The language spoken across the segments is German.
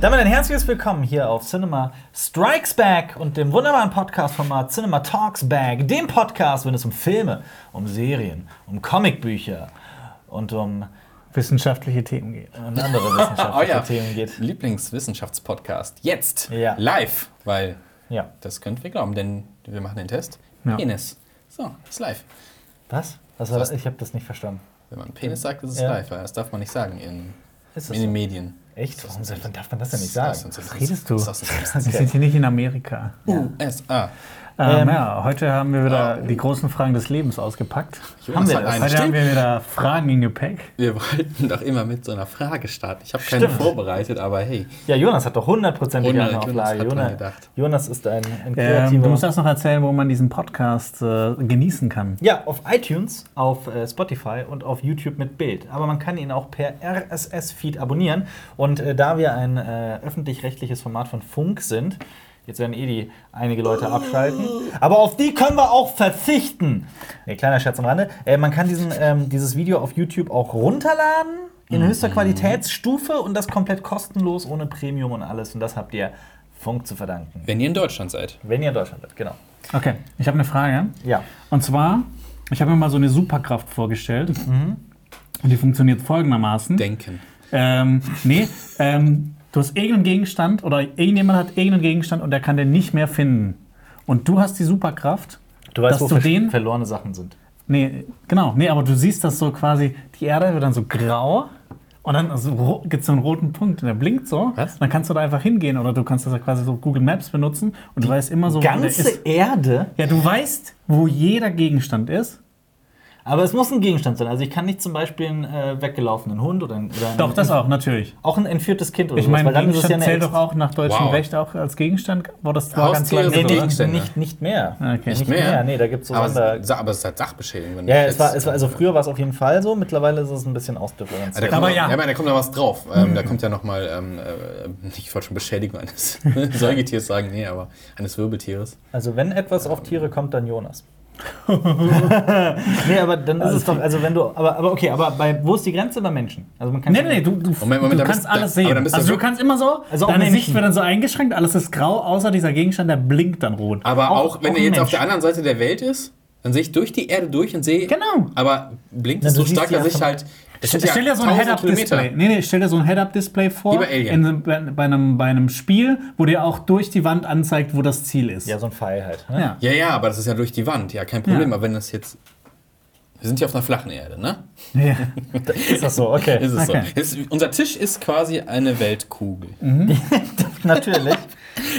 Damit ein herzliches Willkommen hier auf Cinema Strikes Back und dem wunderbaren Podcast-Format Cinema Talks Back, dem Podcast, wenn es um Filme, um Serien, um Comicbücher und um wissenschaftliche Themen geht. und andere wissenschaftliche Oh ja. Themen geht. Lieblingswissenschaftspodcast. Jetzt. Ja. Live. Weil Ja. das könnt ihr glauben, denn wir machen den Test. Ja. Penis. So, ist live. Was? Was war das? Ich habe das nicht verstanden. Wenn man Penis sagt, ist es Ja. live. weil Das darf man nicht sagen in, Ist in den so? Medien. Echt? Warum soll- darf man das denn nicht sagen? Was redest du? Wir sind hier nicht in Amerika. USA. Ähm, Ähm, ja, heute haben wir wieder oh. die großen Fragen des Lebens ausgepackt. Jonas wir hat das? Heute haben Stimmt. wir wieder Fragen im Gepäck. Wir wollten doch immer mit so einer Frage starten. Ich habe keine vorbereitet, aber hey. Ja, Jonas hat doch hundertprozentig eine 100, Jonas Auflage. Jonas, gedacht. Jonas ist ein, ein Ähm, kreativer... du musst erst noch erzählen, wo man diesen Podcast äh, genießen kann. Ja, auf iTunes, auf äh, Spotify und auf YouTube mit Bild. Aber man kann ihn auch per RSS-Feed abonnieren. Und äh, da wir ein äh, öffentlich-rechtliches Format von Funk sind, jetzt werden eh die einige Leute abschalten, aber auf die können wir auch verzichten. Nee, kleiner Scherz am Rande. Äh, man kann diesen, ähm, dieses Video auf YouTube auch runterladen in höchster Qualitätsstufe und das komplett kostenlos, ohne Premium und alles. Und das habt ihr Funk zu verdanken. Wenn ihr in Deutschland seid. Wenn ihr in Deutschland seid, genau. Okay, ich habe eine Frage. Ja. Und zwar, ich habe mir mal so eine Superkraft vorgestellt. Mhm. Und die funktioniert folgendermaßen. Denken. Ähm, nee, ähm, du hast irgendeinen Gegenstand oder irgendjemand hat irgendeinen Gegenstand und der kann den nicht mehr finden. Und du hast die Superkraft. Du weißt, Dass wo du den- verlorene Sachen sind. Nee, genau. Nee, aber du siehst das so quasi, die Erde wird dann so grau und dann so, gibt es so einen roten Punkt und der blinkt so. Was? Dann kannst du da einfach hingehen oder du kannst das ja quasi so Google Maps benutzen und du weißt immer so, wo der Ganze ist. Erde? Ja, du weißt, wo jeder Gegenstand ist. Aber es muss ein Gegenstand sein. Also ich kann nicht zum Beispiel einen äh, weggelaufenen Hund oder, ein, oder ein, Doch, das auch, natürlich. auch ein entführtes Kind oder Ich sowas, meine, ja Gegenstand eine zählt doch auch nach deutschem Wow. Recht auch als Gegenstand. War das zwar ganz lange Nee, so? Gegenstände. nicht, nicht mehr. Okay. Nicht Nicht mehr? mehr? Nee, da gibt es so aber, es- aber es ist halt Sachbeschädigung. Wenn Ja, du es war, es war, also früher war es auf jeden Fall so, mittlerweile ist es ein bisschen ausdifferenziert. Da kommt Aber noch, ja. ja. aber da kommt noch was drauf. Ähm, da kommt ja noch mal, ähm, äh, ich wollte schon Beschädigung eines Säugetiers sagen, nee, aber eines Wirbeltieres. Also wenn etwas auf Tiere kommt, dann Jonas. nee, aber dann ist es doch, also wenn du, aber, aber okay, aber bei, wo ist die Grenze bei Menschen? Also man kann Nee, nee, du, du, Moment, Moment, du kannst bist- alles sehen. du Also du kannst immer so, Also auch deine. Sicht wird dann so eingeschränkt, alles ist grau, außer dieser Gegenstand, der blinkt dann rot. Aber auch, wenn auch er jetzt ein auf der Mensch. anderen Seite der Welt ist, dann sehe ich durch die Erde durch und sehe. Genau. Aber blinkt es so stark, dass ich halt. Es sind Stell dir so ein 1000 Head-Up-Display. Nee, nee, stell dir so ein Head-Up-Display vor. In, bei, bei, einem, bei einem Spiel, wo dir auch durch die Wand anzeigt, wo das Ziel ist. Ja, so ein Pfeil halt. Ne? Ja. Ja, ja, aber das ist ja durch die Wand. Ja, kein Problem. Ja. Aber wenn das jetzt. Wir sind ja auf einer flachen Erde, ne? Ja. Ist das so? Okay. Ist es Okay. so. Es, unser Tisch ist quasi eine Weltkugel. Natürlich.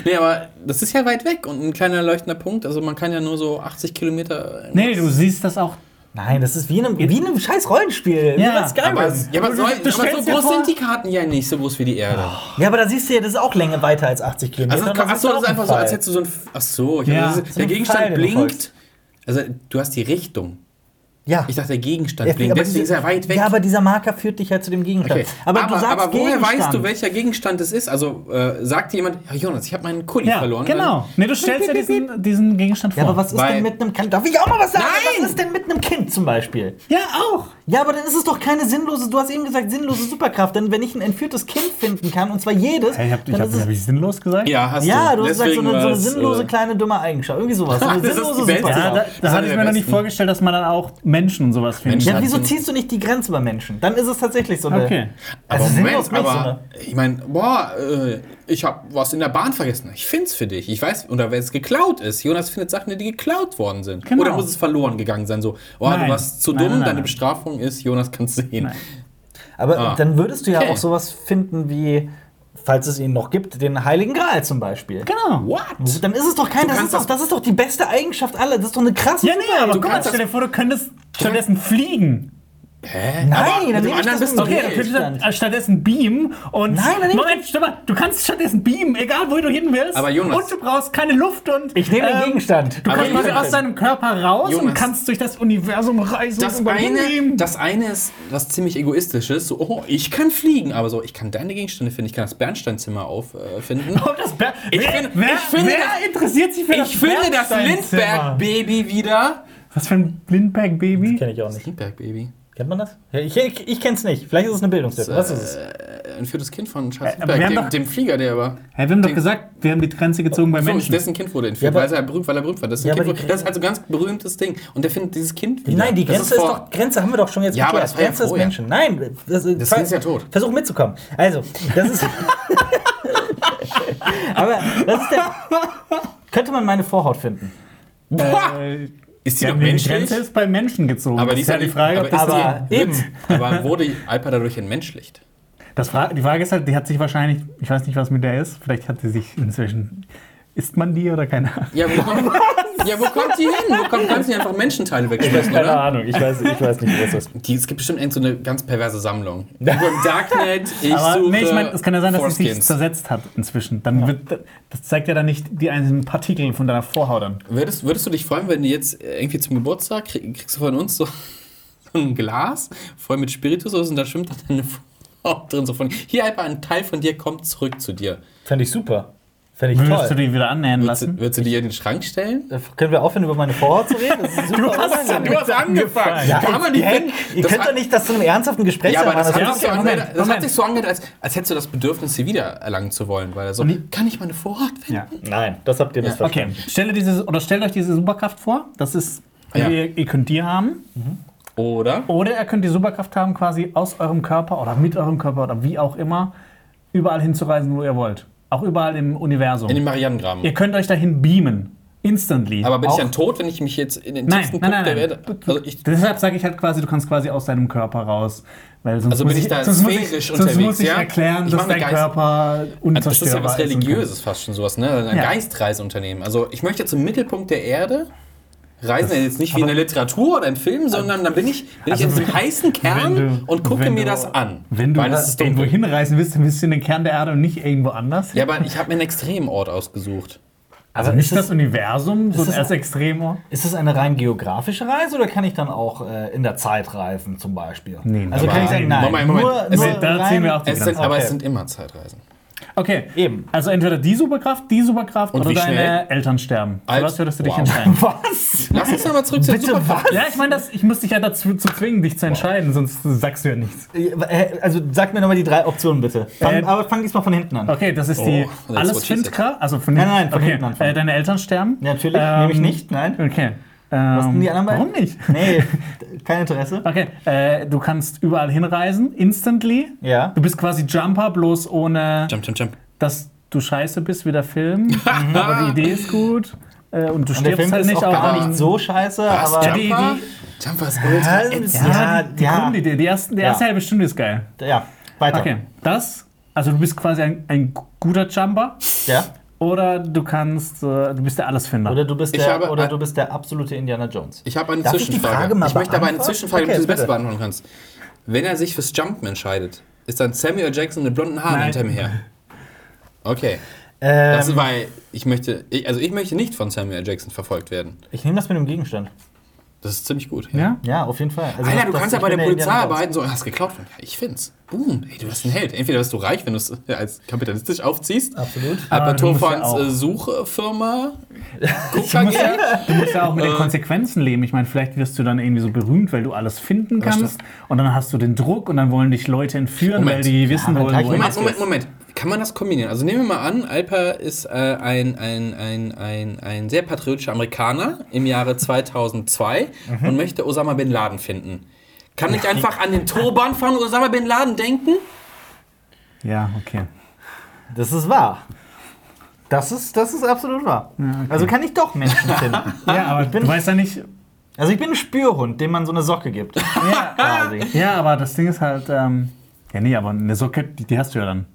Nee, aber das ist ja weit weg und ein kleiner leuchtender Punkt. Also man kann ja nur so 80 Kilometer. Nee, du siehst das auch. Nein, das ist wie in einem, wie in einem scheiß Rollenspiel. Ja, wie Skyrim. Aber, ja, aber, so, aber so groß sind die Karten ja nicht, so groß wie die Erde. Ja, aber da siehst du ja, das ist auch Länge weiter als 80 Kilometer. Also, das achso, das ist einfach ein so, als hättest du so ein. Achso, Ja, so der Gegenstand du blinkt. Also, du hast die Richtung. Ja. Ich dachte, der Gegenstand Ja, blinkt. aber Deswegen ist er weit weg. Ja, aber dieser Marker führt dich ja zu dem Gegenstand. Okay. Aber, aber, du sagst aber woher Gegenstand. weißt du, welcher Gegenstand es ist? Also äh, sagt jemand, ja, Jonas, ich habe meinen Kuli Ja, verloren. genau. Nee, du stellst dir diesen, diesen Gegenstand vor. Ja, aber was ist Weil- denn mit einem Kind? Darf ich auch mal was sagen? Nein! Was ist denn mit einem Kind zum Beispiel? Ja, auch. Ja, aber dann ist es doch keine sinnlose, du hast eben gesagt, sinnlose Superkraft. Denn wenn ich ein entführtes Kind finden kann, und zwar jedes, Hey, ich hab, ich dann hab, ist es hab ich sinnlos gesagt? Ja, hast Ja, du. du hast gesagt, so eine, so eine sinnlose äh, kleine dumme Eigenschaft. Irgendwie sowas. So eine sinnlose Beste. Ja, Superkraft. da, da hatte ich mir noch nicht vorgestellt, dass man dann auch Menschen und sowas findet. Ja, wieso so- ziehst du nicht die Grenze bei Menschen? Dann ist es tatsächlich so eine. Okay. Aber Also Moment, sinnlos nicht, aber sondern- ich meine, boah, äh, ich habe was in der Bahn vergessen. Ich find's für dich. Ich weiß, oder wenn es geklaut ist. Jonas findet Sachen, die geklaut worden sind. Genau. Oder muss es verloren gegangen sein? So, oh, Nein. du warst zu Nein, dumm, nein, nein, deine. Bestrafung ist, Jonas kann's sehen. Nein. Aber Ah. dann würdest du ja Okay. auch sowas finden wie, falls es ihn noch gibt, den Heiligen Gral zum Beispiel. Genau. What? Dann ist es doch kein, das ist, doch, das- ist doch die beste Eigenschaft aller. Das ist doch eine krasse Ja, nee, aber Du guck mal, kannst stell dir das- vor, du könntest stattdessen fliegen. Hä? Nein, aber dann nehme ich anderen das bist Okay, dann könntest stand. du stattdessen beamen und. Nein, dann nehme ich- Moment, stopp mal. Du kannst stattdessen beamen, egal wo du hin willst. Aber Jonas- Und du brauchst keine Luft und. Ich nehme den ähm, Gegenstand. Du Aber kannst quasi aus deinem Körper raus und Jonas- kannst durch das Universum reisen Das und eine, das eine ist was ziemlich egoistisches. So, oh, ich kann fliegen, aber so, ich kann deine Gegenstände finden. Ich kann das Bernsteinzimmer auffinden. Oh, das Ber Ich wer, finde- wer, ich finde wer das- interessiert sich für das ich finde das? Lindbergh-Baby wieder. Was für ein Lindbergh-Baby? Kenne ich auch nicht. Lindbergh-Baby. Kennt man das? Ja, ich ich, ich kenne es nicht. Vielleicht ist es eine Bildungslücke. Was ist es? Äh, entführtes Kind von Charles Äh, haben dem, doch- dem Flieger, der war. Hä, wir haben doch gesagt, wir haben die Grenze gezogen bei So, Menschen. dessen Kind wurde entführt, Ja, weil, er berühmt, weil er berühmt war. Das ist, ein Ja, kind wurde, das ist halt so ein ganz berühmtes Ding. Und der findet dieses Kind wieder. Nein, die Grenze ist, vor- doch, Grenze haben wir doch schon jetzt Ja, aber das ja Grenze ist. Menschen. Nein, das, Das Kind ist ja tot. Versuch mitzukommen. Also, das ist. aber das ist der. Könnte man meine Vorhaut finden? Äh, Ist die ja, doch die menschlich? Grenze ist bei Menschen gezogen. Aber das die ist ja die Frage, ob nicht- das aber Aber die- eben. Aber wurde Alper dadurch entmenschlicht? Das Fra die Frage ist halt, die hat sich wahrscheinlich, ich weiß nicht, was mit der ist, vielleicht hat sie sich inzwischen, isst man die oder keine Ahnung? Ja, wo kommt, ja, wo kommt die hin? Wo kommt, kannst du nicht einfach Menschenteile wegschmeißen, oder? Ahnung, ich weiß, ich weiß nicht, was das ist. Die, es gibt bestimmt irgend so eine ganz perverse Sammlung. Im Darknet, ich Aber suche nee, ich meine, es kann ja sein, dass sie sich zersetzt hat inzwischen. Dann wird, das zeigt ja dann nicht die einzelnen Partikel von deiner Vorhaut an. Würdest, würdest du dich freuen, wenn du jetzt irgendwie zum Geburtstag krieg, kriegst du von uns so, ein Glas voll mit Spiritus und da schwimmt dann deine Haut drin so von hier einfach ein Teil von dir kommt zurück zu dir. Fände ich super. Fände ich Würdest du toll. die wieder Würdest, lassen? du- würdest du die in den Schrank stellen? Äh, Können wir aufhören, über meine Vorhaut zu reden? Das ist super unangenehm. Du hast angefangen. Ja, Kann man nicht hä? finden? Ihr Das könnt doch nicht das zu einem ernsthaften Gespräch Ja, aber das, machen. hat, so Moment, das hat sich so angehört, als, als hättest du das Bedürfnis, sie wieder erlangen zu wollen. Weil so, kann ich meine Vorhaut finden? Ja. Nein, das habt ihr Ja. missverstanden. Okay, stellt, diese, oder stellt euch diese Superkraft vor. Das ist, Ja. ihr, ihr könnt die haben. Oder? Oder ihr könnt die Superkraft haben, quasi aus eurem Körper oder mit eurem Körper oder wie auch immer, überall hinzureisen, wo ihr wollt. Auch überall im Universum. In den Marianengraben. ihr könnt euch dahin beamen. Instantly. Aber bin auch, ich dann tot, wenn ich mich jetzt in den Nein, tiefsten nein, Punkt nein, der nein. Erde... Also ich, Deshalb sage ich halt quasi, du kannst quasi aus deinem Körper raus. Weil sonst Also muss bin ich da sonst muss sphärisch ich, sonst muss unterwegs, ich ja? erklären, Ich dass dein Geist- Körper das ist unzerstörbar ja was ist und Religiöses fast schon sowas, ne? Ein Ja. Geistreiseunternehmen. Also ich möchte zum Mittelpunkt der Erde reisen ja jetzt nicht wie in der Literatur oder im Film, sondern dann bin ich, bin ich in Also diesem heißen Kern du- und gucke mir du- das an. Wenn du weil es ist irgendwo dunkel. hinreisen willst, dann willst du in den Kern der Erde und nicht irgendwo anders. Ja, aber ich habe mir einen Extremort ausgesucht. also Aber nicht das- das Universum, so ist das- als Extremort. Ist das eine rein geografische Reise oder kann ich dann auch äh, in der Zeit reisen, zum Beispiel? Nee, also kann ich sagen, nein. Moment, Moment. Nur, Es nur sind- da ziehen wir auch die Es sind, aber Okay. es sind immer Zeitreisen. Okay, Eben. also entweder die Superkraft, die Superkraft Und oder wie deine schnell? Eltern sterben. Alt- was würdest du dich Wow. entscheiden? Was? Lass uns nochmal zurück zur Bitte Superkraft. Ja, ich meine, ich muss dich ja dazu zu zwingen, dich zu entscheiden, sonst sagst du ja nichts. Äh, Also sag mir nochmal die drei Optionen bitte. Fang, Äh, aber fang diesmal von hinten an. Okay, das ist die Oh, alles Findkraft. Also von Nein, nein, von okay. hinten anfangen. Äh, deine Eltern sterben. Ja, natürlich, nehme ich nicht, nein. Okay. Ähm, Was sind die anderen beiden? Warum nicht? Nee, kein Interesse. Okay, äh, du kannst überall hinreisen, instantly. Ja. Du bist quasi Jumper, bloß ohne, Jump, jump, jump. dass du scheiße bist wie der Film. aber die Idee ist gut. Äh, und du Und der stirbst Film halt ist nicht auch gar nicht so scheiße, Was? aber. Ja, die- Jumper? die- Jumper ist ultra Ja. Ja, die, die ja. Grundidee. Die erste, die erste Ja. halbe Stunde ist geil. Ja, weiter. Okay, das, also du bist quasi ein, ein guter Jumper. Ja. Oder du kannst, äh, du bist der Allesfinder. Oder du bist Ich der, habe oder du bist der absolute Indiana Jones. Ich habe eine Darf ich die Zwischenfrage. Frage mal ich möchte aber eine? Zwischenfrage, Okay, damit du es besser beantworten kannst. Wenn er sich fürs Jumpen entscheidet, ist dann Samuel Jackson mit blonden Haaren hinter ihm her. Okay. Ähm, Das ist, weil ich möchte, ich, also ich möchte nicht von Samuel Jackson verfolgt werden. ich nehme das mit dem Gegenstand. Das ist ziemlich gut. ja? Ja, auf jeden Fall. Also Alter, das- du das- kannst ja bei der Polizei arbeiten, so, hast geklaut. Ja, ich find's. Boom, ey, du bist ein Held. Entweder bist du reich, wenn du es als kapitalistisch aufziehst. Absolut. Aber du Alberto musst ja äh, Suchfirma. Du musst, ja, du musst ja auch mit den Konsequenzen leben. Ich meine, vielleicht wirst du dann irgendwie so berühmt, weil du alles finden kannst. Und dann hast du den Druck und dann wollen dich Leute entführen, Moment. weil die wissen wollen, Moment, Moment, Moment. Kann man das kombinieren? Also nehmen wir mal an, Alper ist äh, ein, ein, ein, ein, ein sehr patriotischer Amerikaner im Jahre 2002 Mhm. und möchte Osama Bin Laden finden. Kann ich einfach an den Turban von Osama Bin Laden denken? Ja, okay. Das ist wahr. Das ist, das ist absolut wahr. Also kann ich doch Menschen finden. Ja, aber bin- du weißt ja nicht. Also ich bin ein Spürhund, dem man so eine Socke gibt. Ja, Quasi. ja aber das Ding ist halt. Ähm, ja, nee, aber eine Socke, die, die hast du ja dann.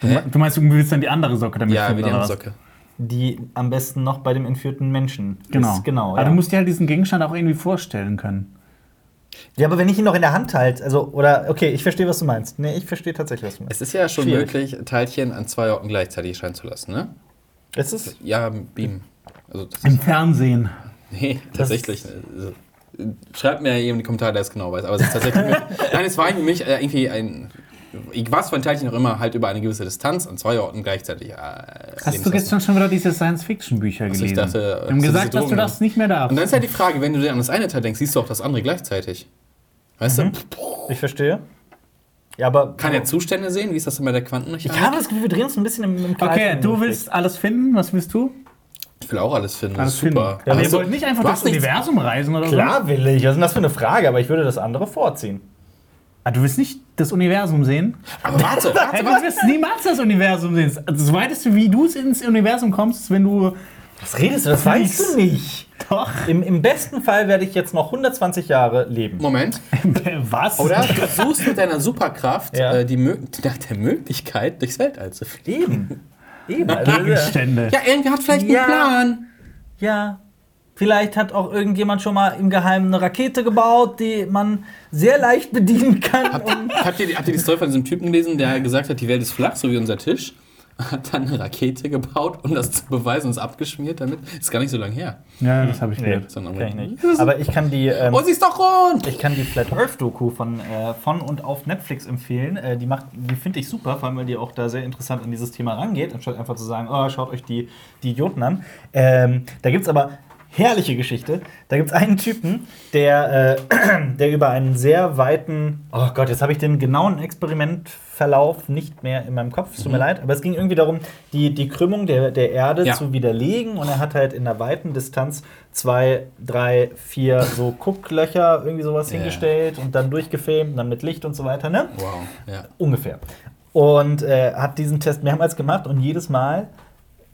Du, Hä? du meinst, du willst dann die andere Socke damit Ja, finden, wie die andere? Socke. Die am besten noch bei dem entführten Menschen Genau. ist. Genau, aber ja. du musst dir halt diesen Gegenstand auch irgendwie vorstellen können. ja, aber wenn ich ihn noch in der Hand halte, also, oder, okay, ich verstehe, was du meinst. Nee, ich verstehe tatsächlich, was du meinst. Es ist ja schon Schwierig. möglich, Teilchen an zwei Orten gleichzeitig erscheinen zu lassen, ne? Es ist, Ja, Beam. Also das Im ist, Fernsehen. nee, tatsächlich. Also, schreibt mir jemand in die Kommentare, der es genau weiß. Aber es ist tatsächlich. nein, es war für mich äh, irgendwie ein. Was für ein Teilchen auch immer, halt über eine gewisse Distanz an zwei Orten gleichzeitig. Äh, Hast du gestern schon wieder diese Science-Fiction-Bücher ich gelesen? dachte, Wir haben gesagt, dass du das nicht mehr darfst. Und dann ist ja die Frage, wenn du dir an das eine Teil denkst, siehst du auch das andere gleichzeitig. Weißt Mhm. du? ich verstehe. Ja, aber Kann er Zustände sehen? Wie ist das denn bei der Quantenmechanik? ich habe das Gefühl, wir drehen uns ein bisschen im, im Kreis. Okay, du willst alles finden. Was willst du? Ich will auch alles finden. Alles das ist super. finden. Ja, wir wollten nicht einfach du durchs Universum reisen oder Klar will ich. Was ist denn das für eine Frage? Aber ich würde das andere vorziehen. Ah, du willst nicht das Universum sehen? Aber warte, warte, du wirst niemals das Universum sehen. Also, das weiteste, wie du ins Universum kommst, ist, wenn du. Was redest du? Das weißt du nicht. Doch. Im, Im besten Fall werde ich jetzt noch 120 Jahre leben. Moment. Was? Oder du suchst mit deiner Superkraft Ja. äh, die Mö nach der Möglichkeit, durchs Weltall zu fliegen. Eben. Eben. Also, Gegenstände. Ja, irgendwer hat vielleicht Ja. einen Plan. ja. Vielleicht hat auch irgendjemand schon mal im Geheimen eine Rakete gebaut, die man sehr leicht bedienen kann. Um Habt ihr, habt ihr die Story von diesem Typen gelesen, der gesagt hat, die Welt ist flach, so wie unser Tisch? Hat dann eine Rakete gebaut, um das zu beweisen und es abgeschmiert damit. Ist gar nicht so lange her. Ja, das habe ich nee, gehört. Kenn ich nicht. Aber ich kann die. Ähm, Oh, sie ist doch rund! Ich kann die Flat Earth Doku von, äh, von und auf Netflix empfehlen. Äh, die macht, die finde ich super, vor allem weil die auch da sehr interessant an dieses Thema rangeht, anstatt einfach zu sagen, oh, schaut euch die, die Idioten an. Ähm, da gibt es aber herrliche Geschichte. Da gibt es einen Typen, der, äh, der über einen sehr weiten, oh Gott, jetzt habe ich den genauen Experimentverlauf nicht mehr in meinem Kopf, es tut mir leid, aber es ging irgendwie darum, die, die Krümmung der, der Erde Ja. zu widerlegen und er hat halt in einer weiten Distanz zwei, drei, vier so Gucklöcher irgendwie sowas Ja. hingestellt und dann durchgefilmt dann mit Licht und so weiter, ne? Wow, ja. Ungefähr. Und äh, hat diesen Test mehrmals gemacht und jedes Mal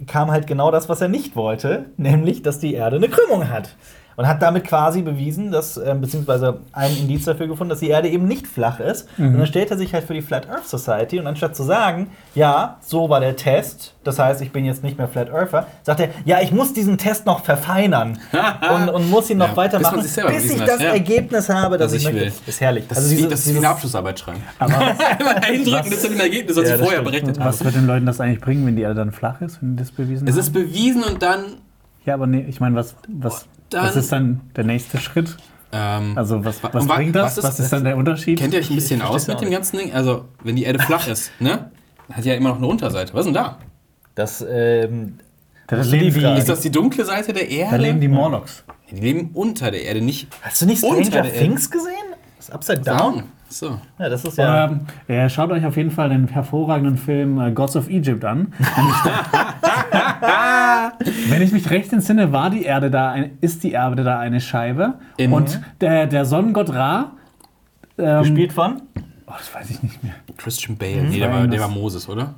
kam halt genau das, was er nicht wollte, nämlich, dass die Erde eine Krümmung hat. Und hat damit quasi bewiesen, dass, ähm, beziehungsweise einen Indiz dafür gefunden, dass die Erde eben nicht flach ist. Und dann stellt er sich halt für die Flat Earth Society und anstatt zu sagen, ja, so war der Test, das heißt, ich bin jetzt nicht mehr Flat Earther, sagt er, ja, ich muss diesen Test noch verfeinern und, und muss ihn noch Ja, weitermachen, bis bis ich das ja. Ergebnis habe, das Was ich ich möchte. will. Ist herrlich. Das, ist, wie, das ist wie eine Abschlussarbeit schreiben. Aber Eindrücken, das ist ein Ergebnis, was Ja, ich das vorher stimmt. berechnet habe. was wird den Leuten das eigentlich bringen, wenn die Erde dann flach ist, wenn die das bewiesen Es haben? ist bewiesen und dann. Ja, aber nee, ich meine, was, was, Dann- was ist dann der nächste Schritt? Ähm, Also, was, Wa- was bringt das? was Was ist- ist, dann der Unterschied? kennt ihr euch ein bisschen ich aus mit dem ganzen Ding? Also, wenn die Erde flach ist, ne? Hat ja immer noch eine Unterseite. Was ist denn da? Das, ähm, da, musst du leben die. Ist das die dunkle Seite der Erde? da leben die Morlocks. Die leben unter der Erde, nicht hast du nicht Unter Stranger Things gesehen? Das ist Upside Down? So. Ja, das ist ja. Ähm, ja, schaut euch auf jeden Fall den hervorragenden Film äh, Gods of Egypt an. Wenn ich mich recht entsinne, war die Erde da, ein, ist die Erde da eine Scheibe. In- und der, der Sonnengott Ra, ähm, gespielt von? Oh, das weiß ich nicht mehr. Christian Bale. Nee, der war, der war Moses, oder?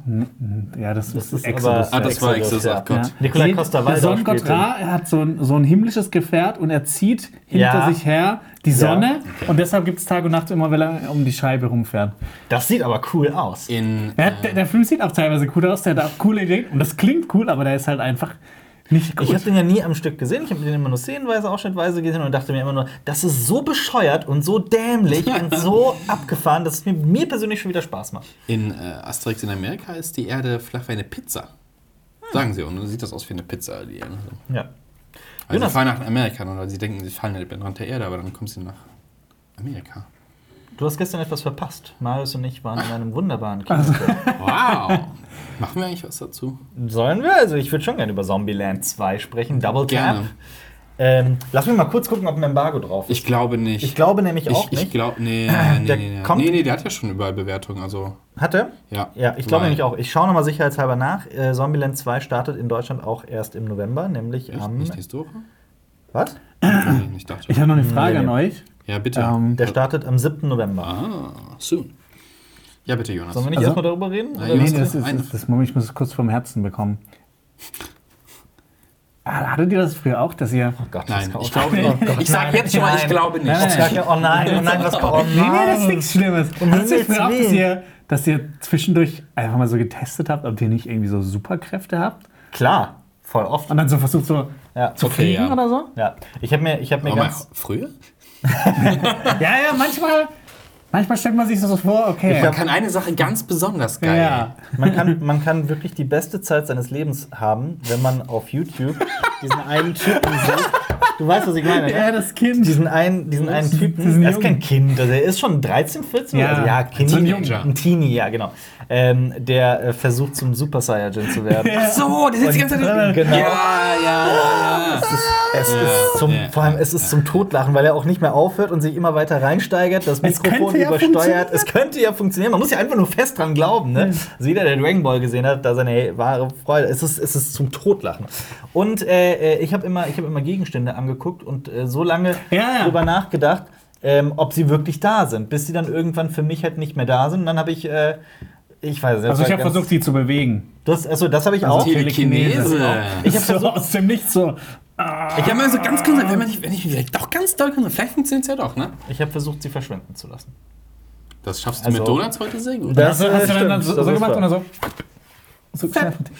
Ja, das, ist ist Exodus. Ah, das war Exodus, Exodus, ja. ach Gott. Ja. Nicola Costa Der Waldau Sonnengott. Ra er hat so ein, so ein himmlisches Gefährt und er zieht hinter Ja. sich her die Sonne. Und deshalb gibt es Tag und Nacht immer, wenn er um die Scheibe rumfährt. Das sieht aber cool aus. In, hat, der, der Film sieht auch teilweise cool aus, der hat auch coole Ideen und das klingt cool, aber der ist halt einfach nicht gut. Ich habe den ja nie am Stück gesehen. Ich habe den immer nur szenenweise, ausschnittweise gesehen und dachte mir immer nur, das ist so bescheuert und so dämlich und so abgefahren, dass es mir, mir persönlich schon wieder Spaß macht. in äh, Asterix in Amerika ist die Erde flach wie eine Pizza. Sagen sie. Und dann sieht das aus wie eine Pizza, die Erde. Ja. Also Jonas. sie fahren nach Amerika, weil sie denken, sie fallen halt am Rand der Erde, aber dann kommen sie nach Amerika. Du hast gestern etwas verpasst. Marius und ich waren in einem wunderbaren Kinofilm. Wow! Machen wir eigentlich was dazu? Sollen wir? Also ich würde schon gerne über Zombieland 2 sprechen. Double Tap. Ähm, lass mich mal kurz gucken, ob ein Embargo drauf ist. Ich glaube nicht. Ich glaube nämlich auch ich, nicht. ich glaube, nee, nee, Der nee, nee. kommt- nee, nee, der hat ja schon überall Bewertungen, also, Hat er? ja. Ja, ich glaube nämlich auch. Ich schaue nochmal sicherheitshalber nach. Äh, Zombieland 2 startet in Deutschland auch erst im November, nämlich Echt? am. Nicht nächste Woche? Was? ich dachte. Ich habe noch eine Frage Nee, an euch. ja, bitte. Ähm, Der startet am 7. November. ah, soon. Ja, bitte, Jonas. Sollen wir nicht Also- erstmal darüber reden? Ja, Nee, Jonas, was? das ist, ein- das, das, ich muss es kurz vom Herzen bekommen. Ah, Hattet ihr das früher auch, dass ihr. Oh Gott, Nein, das ich glaube Oh nicht. Gott, ich sag nein, jetzt schon mal, ich nein. glaube nicht. Nein, nein, Ich sag ja, oh nein, oh nein, was oh Nee, nee, das ist nein. nichts Schlimmes. Um Hattet ihr früher auch, dass ihr, dass ihr zwischendurch einfach mal so getestet habt, ob ihr nicht irgendwie so Superkräfte habt? Klar, voll oft. Und dann so versucht so Ja, zu Okay, fliegen ja. oder so? ja. Ich habe mir, ich hab mir ganz. früher? Ja, ja, manchmal, manchmal stellt man sich das so vor, okay. Man kann eine Sache ganz besonders geil. ja. Man kann, man kann wirklich die beste Zeit seines Lebens haben, wenn man auf YouTube diesen einen Typen sieht. Du weißt, was ich meine, ja, ne? das Kind. Diesen einen, diesen einen Typen, er ist kein Kind, also er ist schon 13, 14, Ja, also ja, Kind, so ein Teenager. ein Teenie, ja, genau. Ähm, der äh, versucht zum Super Saiyajin zu werden. Ach so, der sitzt die ganze Zeit. Genau. Ja, ja, ja. Es ist zum, ja. vor allem, es ist zum Totlachen, weil er auch nicht mehr aufhört und sich immer weiter reinsteigert, das Es Mikrofon ja übersteuert. Es könnte ja funktionieren. Man muss ja einfach nur fest dran glauben. Ne? Also jeder, der Dragon Ball gesehen hat, da seine wahre Freude. Es ist, es ist zum Totlachen. Und äh, äh, ich habe immer, ich hab immer Gegenstände angeguckt und äh, so lange Ja, ja. drüber nachgedacht, ähm, ob sie wirklich da sind, bis sie dann irgendwann für mich halt nicht mehr da sind. Und dann habe ich, äh, ich weiß nicht. Also ich habe versucht, sie zu bewegen. Das, also das habe ich Also auch. Telekinese. Ich hab so aus dem Nichts so. Ich habe mal so ganz kurz, wenn, man nicht, wenn ich mich vielleicht doch ganz doll kann, vielleicht funktioniert es ja doch, ne? Ich habe versucht, sie verschwinden zu lassen. Das schaffst du Also- mit Donuts heute sehr gut. Das, hast du, hast du dann so, Das so ist gemacht wahr. oder so? So schnell vom Tisch.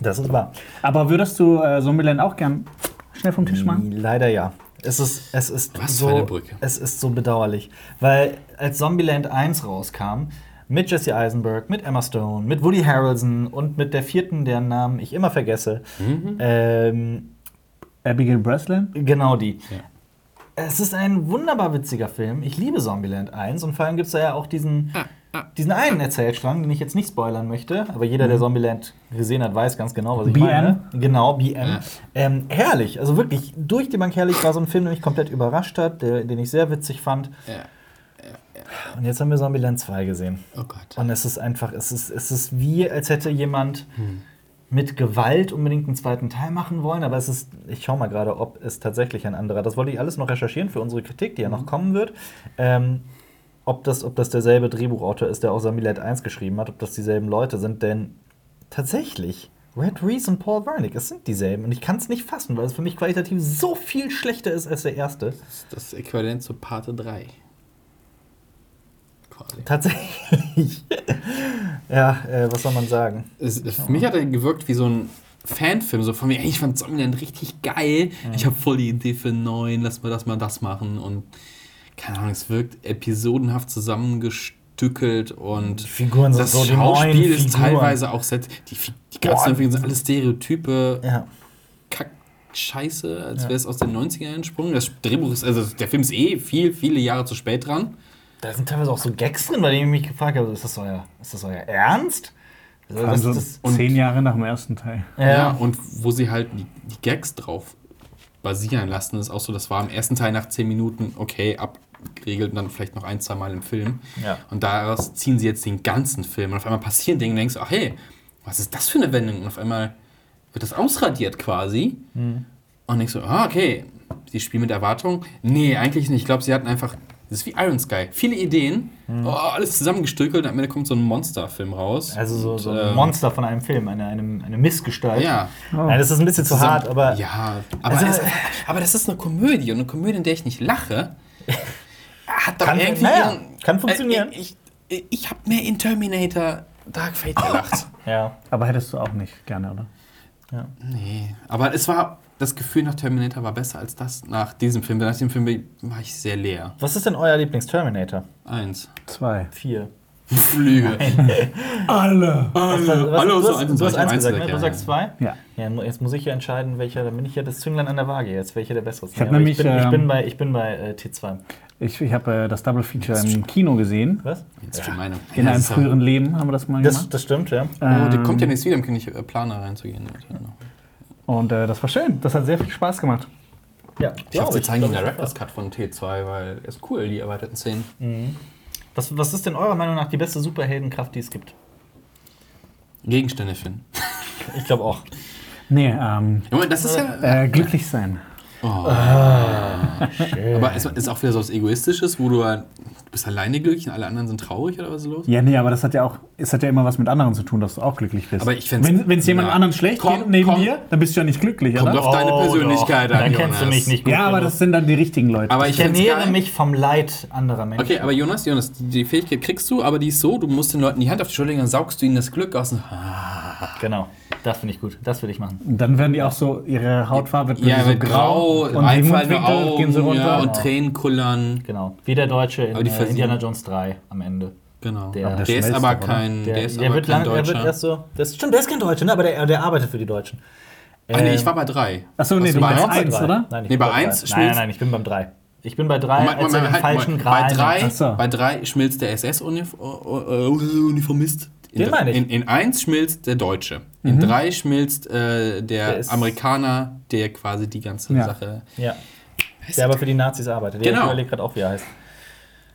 Das ist wahr. Aber würdest du äh, Zombieland auch gern schnell vom Tisch machen? Leider ja. Es ist, es ist Was so, für eine Brücke. Es ist so bedauerlich. Weil als Zombieland 1 rauskam, mit Jesse Eisenberg, mit Emma Stone, mit Woody Harrelson und mit der vierten, deren Namen ich immer vergesse. Mhm. Ähm, Abigail Breslin? genau die. Ja. Es ist ein wunderbar witziger Film. Ich liebe Zombieland 1 und vor allem gibt es da ja auch diesen, Ah, diesen einen Erzählstrang, den ich jetzt nicht spoilern möchte, aber jeder, der Zombieland gesehen hat, weiß ganz genau, was ich BM? meine. Genau, BM. Ja. Ähm, herrlich, also wirklich durch die Bank herrlich. War so ein Film, der mich komplett überrascht hat, der, den ich sehr witzig fand. Ja. Und jetzt haben wir Zombieland 2 gesehen. Oh Gott. Und es ist einfach, es ist, es ist wie, als hätte jemand mit Gewalt unbedingt einen zweiten Teil machen wollen, aber es ist, ich schau mal gerade, ob es tatsächlich ein anderer, das wollte ich alles noch recherchieren für unsere Kritik, die ja noch kommen wird. Ähm, ob das, ob das derselbe Drehbuchautor ist, der auch Zombieland 1 geschrieben hat, ob das dieselben Leute sind, denn tatsächlich, Red Reese und Paul Wernick, es sind dieselben. Und ich kann es nicht fassen, weil es für mich qualitativ so viel schlechter ist als der erste. Das ist das Äquivalent zu Parte 3. Quasi. Tatsächlich. ja, äh, was soll man sagen? Es, für mich hat er gewirkt wie so ein Fanfilm, so von mir, ey, ich fand Zombieland richtig geil. Ich habe voll die Idee für einen neuen, lass mal das mal das machen. Und keine Ahnung, es wirkt episodenhaft zusammengestückelt und Die Figuren sind das so Schauspiel ist Figuren. teilweise auch set. Die, die ganzen Boah. sind alle Stereotype, Ja. Kack-Scheiße, als Ja. wäre es aus den 90ern entsprungen. Das Drehbuch ist, also der Film ist eh viel, viele Jahre zu spät dran. Da sind teilweise auch so Gags drin, bei denen ich mich gefragt habe, ist das euer, ist das euer Ernst? Also, das, Also das, zehn Jahre nach dem ersten Teil. Ja. ja. und wo sie halt die, die Gags drauf basieren lassen, ist auch so, das war im ersten Teil nach 10 Minuten okay, abgeregelt und dann vielleicht noch ein, zwei Mal im Film. Ja. Und daraus ziehen sie jetzt den ganzen Film. Und auf einmal passieren Dinge und denkst, ach hey, was ist das für eine Wendung? Und auf einmal wird das ausradiert quasi. Und denkst so, ah, okay, sie spielen mit Erwartung. Nee, eigentlich nicht. Ich glaube, sie hatten einfach, das ist wie Iron Sky. Viele Ideen, oh, alles zusammengestückelt und am Ende kommt so ein Monsterfilm raus. Also so, Und, so äh, ein Monster von einem Film, eine, eine, eine Missgestalt. Ja. Nein, das ist ein bisschen zu hart, aber Ja, aber, Also- es, aber das ist eine Komödie und eine Komödie, in der ich nicht lache, hat doch Kann- irgendwie. naja, ihren- kann funktionieren. Äh, ich ich, ich habe mehr in Terminator Dark Fate gelacht. ja. Aber hättest du auch nicht gerne, oder? nee, aber es war. Das Gefühl nach Terminator war besser als das nach diesem Film. Nach dem Film war ich sehr leer. Was ist denn euer Lieblings-Terminator? Eins. Zwei. Vier. Flüge. Alle! Was, was, Alle du hast, eins und du hast eins gesagt, ne? Du ja, sagst ja. zwei? Ja. Ja, jetzt muss ich ja entscheiden, welcher, dann bin ich ja das Zünglein an der Waage jetzt, welcher der bessere ist. Ich aber nämlich, ich, bin, ich, ähm, bin bei, ich bin bei äh, T2. Ich, ich habe äh, das Double Feature im Kino gesehen. Was? Jetzt meine. In Ja, einem ja- früheren Leben haben wir das mal Das, gemacht. das stimmt, ja. Oh, der Ähm, kommt ja nächstes wieder, dann kann ich äh, Planer reinzugehen. Und äh, das war schön. Das hat sehr viel Spaß gemacht. ja Ich hoffe, sie zeigen den Director's Cut von T2, weil er ist cool, die erweiterten Szenen. Was, was ist denn eurer Meinung nach die beste Superheldenkraft, die es gibt? Gegenstände finden. Ich glaube auch. Nee, ähm, das ist ja. äh, glücklich sein. Aber es ist auch wieder so was Egoistisches, wo du, halt- du bist alleine glücklich und alle anderen sind traurig oder was ist los? Ja, nee, aber das hat ja auch, es hat ja immer was mit anderen zu tun, dass du auch glücklich bist. Aber ich find's- Wenn es jemand Na, anderen schlecht komm, geht neben komm. dir, dann bist du ja nicht glücklich, Kommt oder? auf deine Persönlichkeit doch. an, Dann kennst du Jonas. mich nicht gut. Ja, aber das sind dann die richtigen Leute. Aber ich ich ernähre mich vom Leid anderer Menschen. Okay, aber Jonas, Jonas, die Fähigkeit kriegst du, aber die ist so, du musst den Leuten die Hand auf die Schulter legen, dann saugst du ihnen das Glück aus. Und, Genau. Das finde ich gut. Das will ich machen. Und dann werden die auch so, ihre Hautfarbe wird ja, so mit grau, und die einfallende Augen gehen so runter. ja, und Genau. Tränen kullern. Genau. Wie der Deutsche in äh, Indiana Jones 3 am Ende. Genau. Der- Der, der ist aber kein, der, ist der aber wird kein lang, der Deutscher. wird erst so. Das stimmt, der ist kein Deutscher, ne? aber der, der arbeitet für die Deutschen. ah, nee, Ähm, ich war bei drei. Achso, nee, du bei warst eins? eins, drei. oder? Nein, ich Nee, bin bei drei. eins Nein, spielst- nein, nein, ich bin beim 3. Ich bin bei drei, als er den falschen bei, Gral drei, Ach so. bei drei schmilzt der SS-Uniformist. In, Den meine ich. in, in eins schmilzt der Deutsche. In drei schmilzt äh, der, Der Amerikaner, der quasi die ganze Ja. Sache. Ja. Der aber für die Nazis arbeitet. Der Genau. Ich überlege gerade auch, wie er heißt.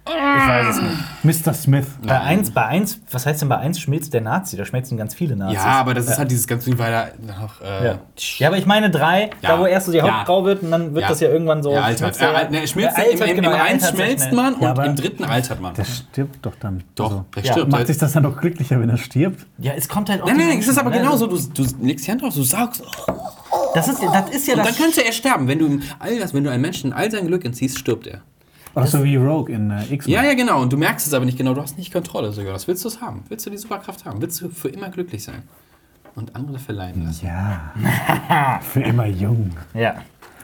Ich weiß es nicht. Mr. Smith. Bei eins, bei eins, was heißt denn bei eins schmilzt der Nazi? Da schmelzen ganz viele Nazis. Ja, aber das ist halt dieses ganze Ding, weil er noch. Äh, Ja. ja, aber ich meine drei, Ja. da wo erst so die Haut Ja. grau wird und dann wird Ja. das ja irgendwann so. Er altert. schmilzt Er, ne, schmilzt im, altert, im, genau, im er eins altert sehr schmelzt schnell. man und Ja, aber- im dritten altert man. Der stirbt doch dann. Doch, Also, der Ja, stirbt. macht sich das dann doch glücklicher, wenn er stirbt? Ja, es kommt halt auch. Nein, nein, nein, es ist aber ne? genauso. Du, du legst die Hand drauf, du saugst. Das ist, das ist ja Und das. dann könnte er sterben. Wenn du, ihm all das, wenn du einem Menschen all sein Glück entziehst, stirbt er. Oder so wie Rogue in äh, X-Men. Ja, ja, genau. Und du merkst es aber nicht genau. Du hast nicht Kontrolle sogar. Was willst du es haben? Willst du die Superkraft haben? Willst du für immer glücklich sein? Und andere verleihen lassen? Ja. Für immer jung. Ja.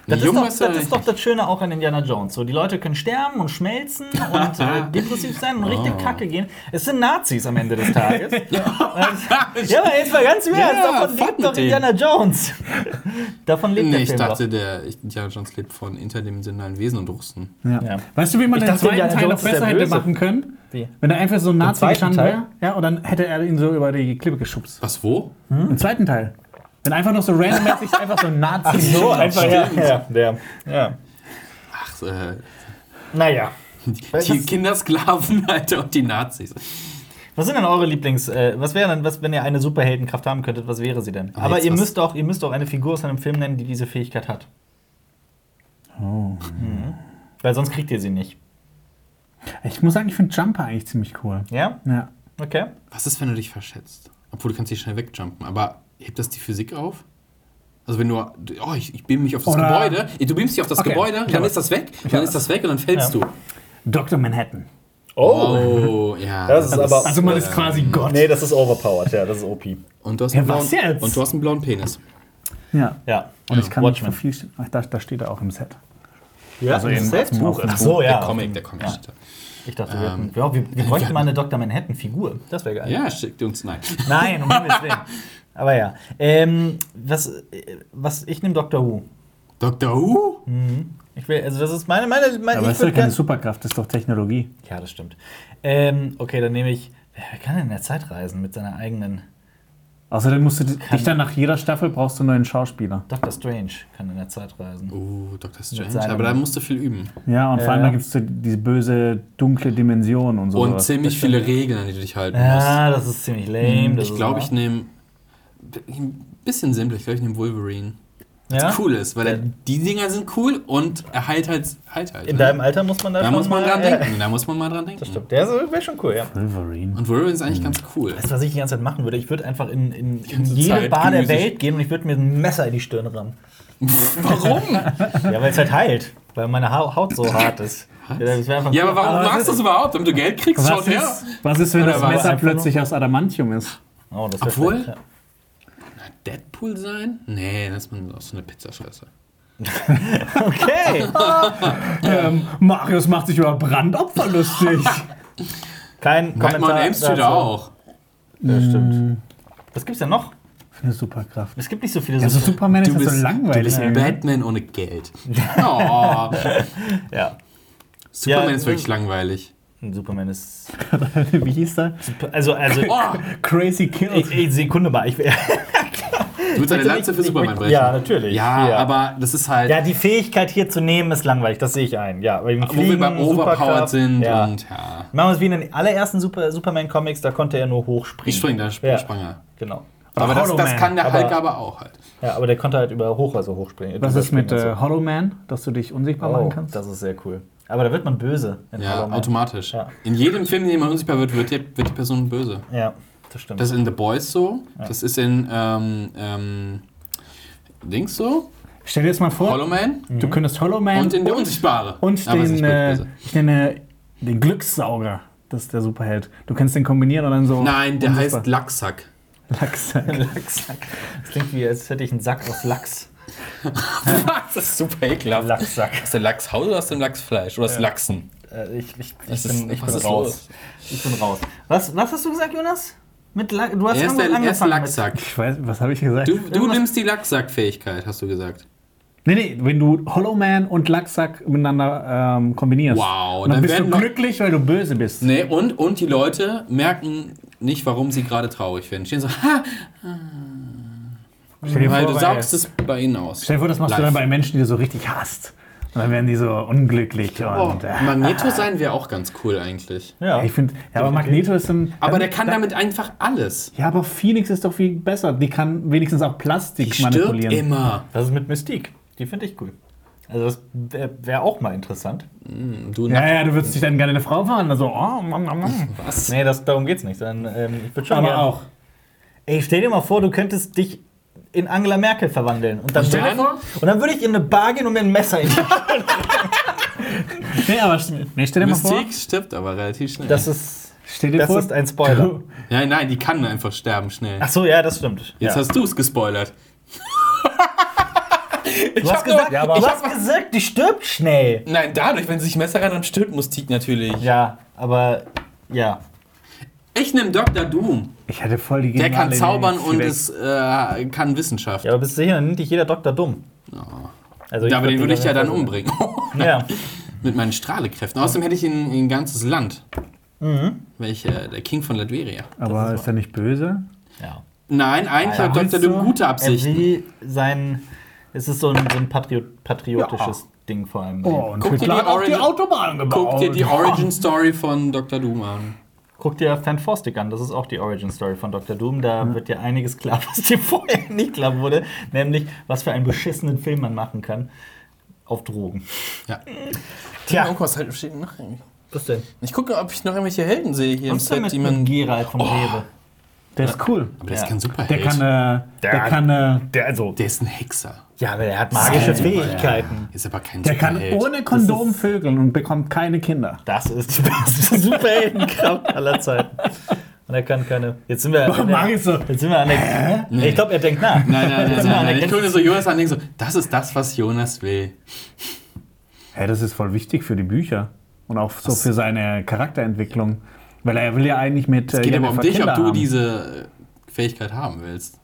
Das, ist Jung doch, ist das ist doch das Schöne auch an Indiana Jones. So, die Leute können sterben und schmelzen und äh, depressiv sein und richtig Oh. kacke gehen. Es sind Nazis am Ende des Tages. ja, aber jetzt mal ganz im Ernst. Ja, davon lebt doch. Indiana Jones. davon lebt Nee, der ich Film dachte, doch. der Indiana Jones lebt von interdimensionalen Wesen und Russen. Ja. Ja. Weißt du, wie man Ich den dachte, zweiten Indiana Teil noch besser hätte machen können? Wie? Wenn er einfach so ein Nazi gestanden wäre, ja, und dann hätte er ihn so über die Klippe geschubst. Was, wo? Im zweiten Teil. Wenn einfach noch so randommäßig einfach so ein Nazi. So einfach, ja. ja, der, ja. Ach, äh, Naja. die Kindersklaven, Alter, und die Nazis. Was sind denn eure Lieblings... Äh, was wäre denn, was, wenn ihr eine Superheldenkraft haben könntet, was wäre sie denn? Aber Aber jetzt ihr was- müsst, auch, ihr müsst auch eine Figur aus einem Film nennen, die diese Fähigkeit hat. Oh. Mhm. Weil sonst kriegt ihr sie nicht. Ich muss sagen, ich finde Jumper eigentlich ziemlich cool. Ja? Ja. Okay. Was ist, wenn du dich verschätzt? Obwohl, du kannst dich schnell wegjumpen. Aber hebt das die Physik auf? Also wenn du, oh, ich, ich beam mich auf das Oder- Gebäude, du beamst dich auf das Okay, Gebäude, dann ist das weg, dann ist das weg und dann fällst Ja. du. Dr. Manhattan. Oh, ja. Das ist aber- Also man ist quasi Gott. Nee, das ist overpowered, ja, das ist OP. Und du hast Ja, einen blauen, jetzt? Und du hast einen blauen Penis. Ja. Ja. Und ich kann nicht Watchmen. vervielständigen. Ach, da, da steht er auch im Set. Ja, Also in- das auf dem- Buch. auf dem Ach so, ja. der Comic, der Comic. Ja. steht da. Ich dachte, wir, hätten, ja, wir, wir bräuchten mal eine Dr. Manhattan-Figur. Das wäre geil. Ja, schickt uns, nein. Nein, um Himmels Willen. Aber ja. Ähm, was, äh, was, ich nehme Dr. Who. Dr. Who? Ich will, also das ist meine, meine, meine Aber ich das ist ja keine Superkraft, das ist doch Technologie. Ja, das stimmt. Ähm, okay, dann nehme ich. Wer kann denn in der Zeit reisen mit seiner eigenen. Außerdem musst du dich dann nach jeder Staffel brauchst du einen neuen Schauspieler. Dr. Strange kann in der Zeit reisen. Oh, Dr. Strange. Aber da musst du viel üben. Ja, und vor Ja. allem da gibt es so diese böse, dunkle Dimension und so. Und ziemlich viele Regeln, an die du dich halten musst. Ja, das ist ziemlich lame. das Ich glaube, ich nehme. Ein bisschen simpel, ich glaube, ich nehme Wolverine. ja? Cool ist, weil er, die Dinger sind cool und er heilt halt. Halt halt In ne? deinem Alter muss man da Da schon muss man mal, dran ja, denken. Da muss man mal dran denken. Das stimmt. Der wäre schon cool, ja. Wolverine. Und Wolverine ist eigentlich ganz cool. Weißt du, was ich die ganze Zeit machen würde? Ich würde einfach in, in, in jede Zeit Bar der Welt gehen und ich würde mir ein Messer in die Stirn rammen. Warum? Ja, weil es halt heilt. Weil meine Ha- Haut so hart ist. Ja, das Ja, aber warum Aber machst du das überhaupt? Damit du Geld kriegst? Was Schaut her. ist, was ist, wenn Oder das Messer plötzlich aus Adamantium ist? Oh, das Obwohl- schlecht, ja. Deadpool sein? Nee, das ist man aus so eine Pizzascheiße. Okay. Ähm, Marius macht sich über Brandopfer lustig. Kein Nightmare Kommentar. Street dazu. auch. Ja, stimmt. Was gibt's denn noch? Für eine Superkraft. Es gibt nicht so viele Also Super- Superman ist bist, so langweilig. du bist irgendwie. Batman ohne Geld. Oh, Ja. Superman Ja, ist wirklich langweilig. Superman ist. Wie hieß der? Also, also. Oh, Crazy Kill. Ey, ey, Sekunde mal. Ich, du willst eine Lanze für Superman brechen. Ja, natürlich. Ja, Ja. aber das ist halt, ja, die Fähigkeit hier zu nehmen ist langweilig. Das sehe ich ein. Ja, weil wo wir bei Overpowered sind Ja. und ja. Machen wir es wie in den allerersten Super, Superman-Comics, da konnte er nur hochspringen. Ich spring, da sp Ja. sprang er. Genau. Aber das, das kann der Aber- Hulk aber auch halt. Ja, aber der konnte halt über Hochhäuser hochspringen. Was ist mit äh, Hollow Man, dass du dich unsichtbar so. machen Oh, kannst? das ist sehr cool. Aber da wird man böse. In Ja, Hollow Man. automatisch. Ja. In jedem Film, in dem man unsichtbar wird, wird die, wird die Person böse. Ja, das stimmt. Das ist in The Boys so. Das ist in ähm, ähm, Dings so. Stell dir jetzt mal vor, Hollow Man. du könntest Hollow Man Und in Der Unsichtbare. und den, äh, ich nenne den Glückssauger. Das ist der Superheld. Du kannst den kombinieren und dann so. Nein, der unsichtbar. heißt Lachsack. Lachsack. Lachsack. Das klingt wie, als hätte ich einen Sack aus Lachs. das ist super ekelhaft. Lachsack. Hast du Lachshaut oder hast du Lachsfleisch? Oder hast du Lachsen? Äh, ich, ich, ich, ist- bin, ich was bin ist raus. los? Ich bin raus. Was, was hast du gesagt, Jonas? Mit La du hast Er ist der er ist angefangen Lachsack. Ich weiß, was habe ich gesagt? Du, du nimmst die Lachsack-Fähigkeit, hast du gesagt. Nee, nee, wenn du Hollow Man und Lacksack miteinander ähm, kombinierst. Wow, dann, dann bist du glücklich, weil du böse bist. Nee, und, und die Leute merken nicht, warum sie gerade traurig werden. Stehen so, ha, Stell dir weil vor, du saugst es bei ihnen aus. Stell dir vor, das machst du Live. dann bei Menschen, die du so richtig hasst. Und dann werden die so unglücklich. Oh, Und, äh, Magneto sein wäre auch ganz cool eigentlich. Ja. ich finde, ja, aber Magneto ist ein. Aber der kann damit einfach alles. Ja, aber Phoenix ist doch viel besser. Die kann wenigstens auch Plastik Die stirbt manipulieren. immer. Das ist mit Mystique. Die finde ich cool. Also das wäre wär auch mal interessant. Du Ja, ja, du würdest dich dann gerne eine Frau fahren. Also, oh, mm, mm, mm. was? Nee, das, darum geht's nicht. Dann, ähm, ich würde schon Aber gern- auch. Ey, stell dir mal vor, du könntest dich in Angela Merkel verwandeln. Und dann, Und dann? und dann würde ich in eine Bar gehen und mir ein Messer in die Nee, aber nee, stell dir mal vor. Mystique stirbt aber relativ schnell. Das ist, Stell dir das vor. ist ein Spoiler. nein, nein, die kann einfach sterben schnell. Ach so, ja, das stimmt. Jetzt ja. hast du es gespoilert. ich du hast hab gesagt, ja, aber ich du hab- hast gesagt, die stirbt schnell. Nein, dadurch, wenn sie sich Messer ran, dann stirbt Mystique natürlich. Ja, aber ja. Ich nehme Dr. Doom. Ich hatte voll die Der kann zaubern und es äh, kann Wissenschaft. Ja, aber bis dahin nennt dich jeder Doktor dumm. Also Ja, aber den würde ich ja dann umbringen. Ja. Mit meinen Strahlekräften. Außerdem hätte ich ein, ein ganzes Land. Mhm. Welcher der King von Latveria. Aber ist er nicht böse? ja. Nein, eigentlich Ja, hat Dr. willst Doom du? gute Er Absichten. will sein. Es ist so ein, so ein Patriot, patriotisches Ding vor allem. Oh, und Guck dir die Autobahn gebaut. Guck dir die Origin Story von Dr. Doom an. Guck dir Fantastic an, das ist auch die Origin Story von Dr. Doom. Da wird dir einiges klar, was dir vorher nicht klar wurde. Nämlich, was für einen beschissenen Film man machen kann. Auf Drogen. Ja. Tja. Irgendwas halt steht noch eigentlich. Was denn? Ich gucke, ob ich noch irgendwelche Helden sehe hier im Was denn Set, die man. mit Geralt vom Rewe? Der ist cool. Aber der ist Ja. kein Der Superheld. kann, äh, der, hat- kann, äh, Der, also, der ist ein Hexer. ja, aber der hat magische Super, Fähigkeiten. Ist aber kein der kann Superheld. ohne Kondom vögeln und bekommt keine Kinder. Das ist die beste Superheldenkraft aller Zeiten. Und er kann keine. Jetzt sind wir. Marius so, Jetzt sind wir an der. Ich glaube, er denkt nach. Nein, nein, nein, Jetzt nein, sind wir an nein. der Ich gucke so Jonas an und denke so, das ist das, was Jonas will. Hä, das ist voll wichtig für die Bücher und auch so für seine Charakterentwicklung. Weil er will ja eigentlich mit Es geht aber um dich, Kinder ob du haben. diese äh, Fähigkeit haben willst.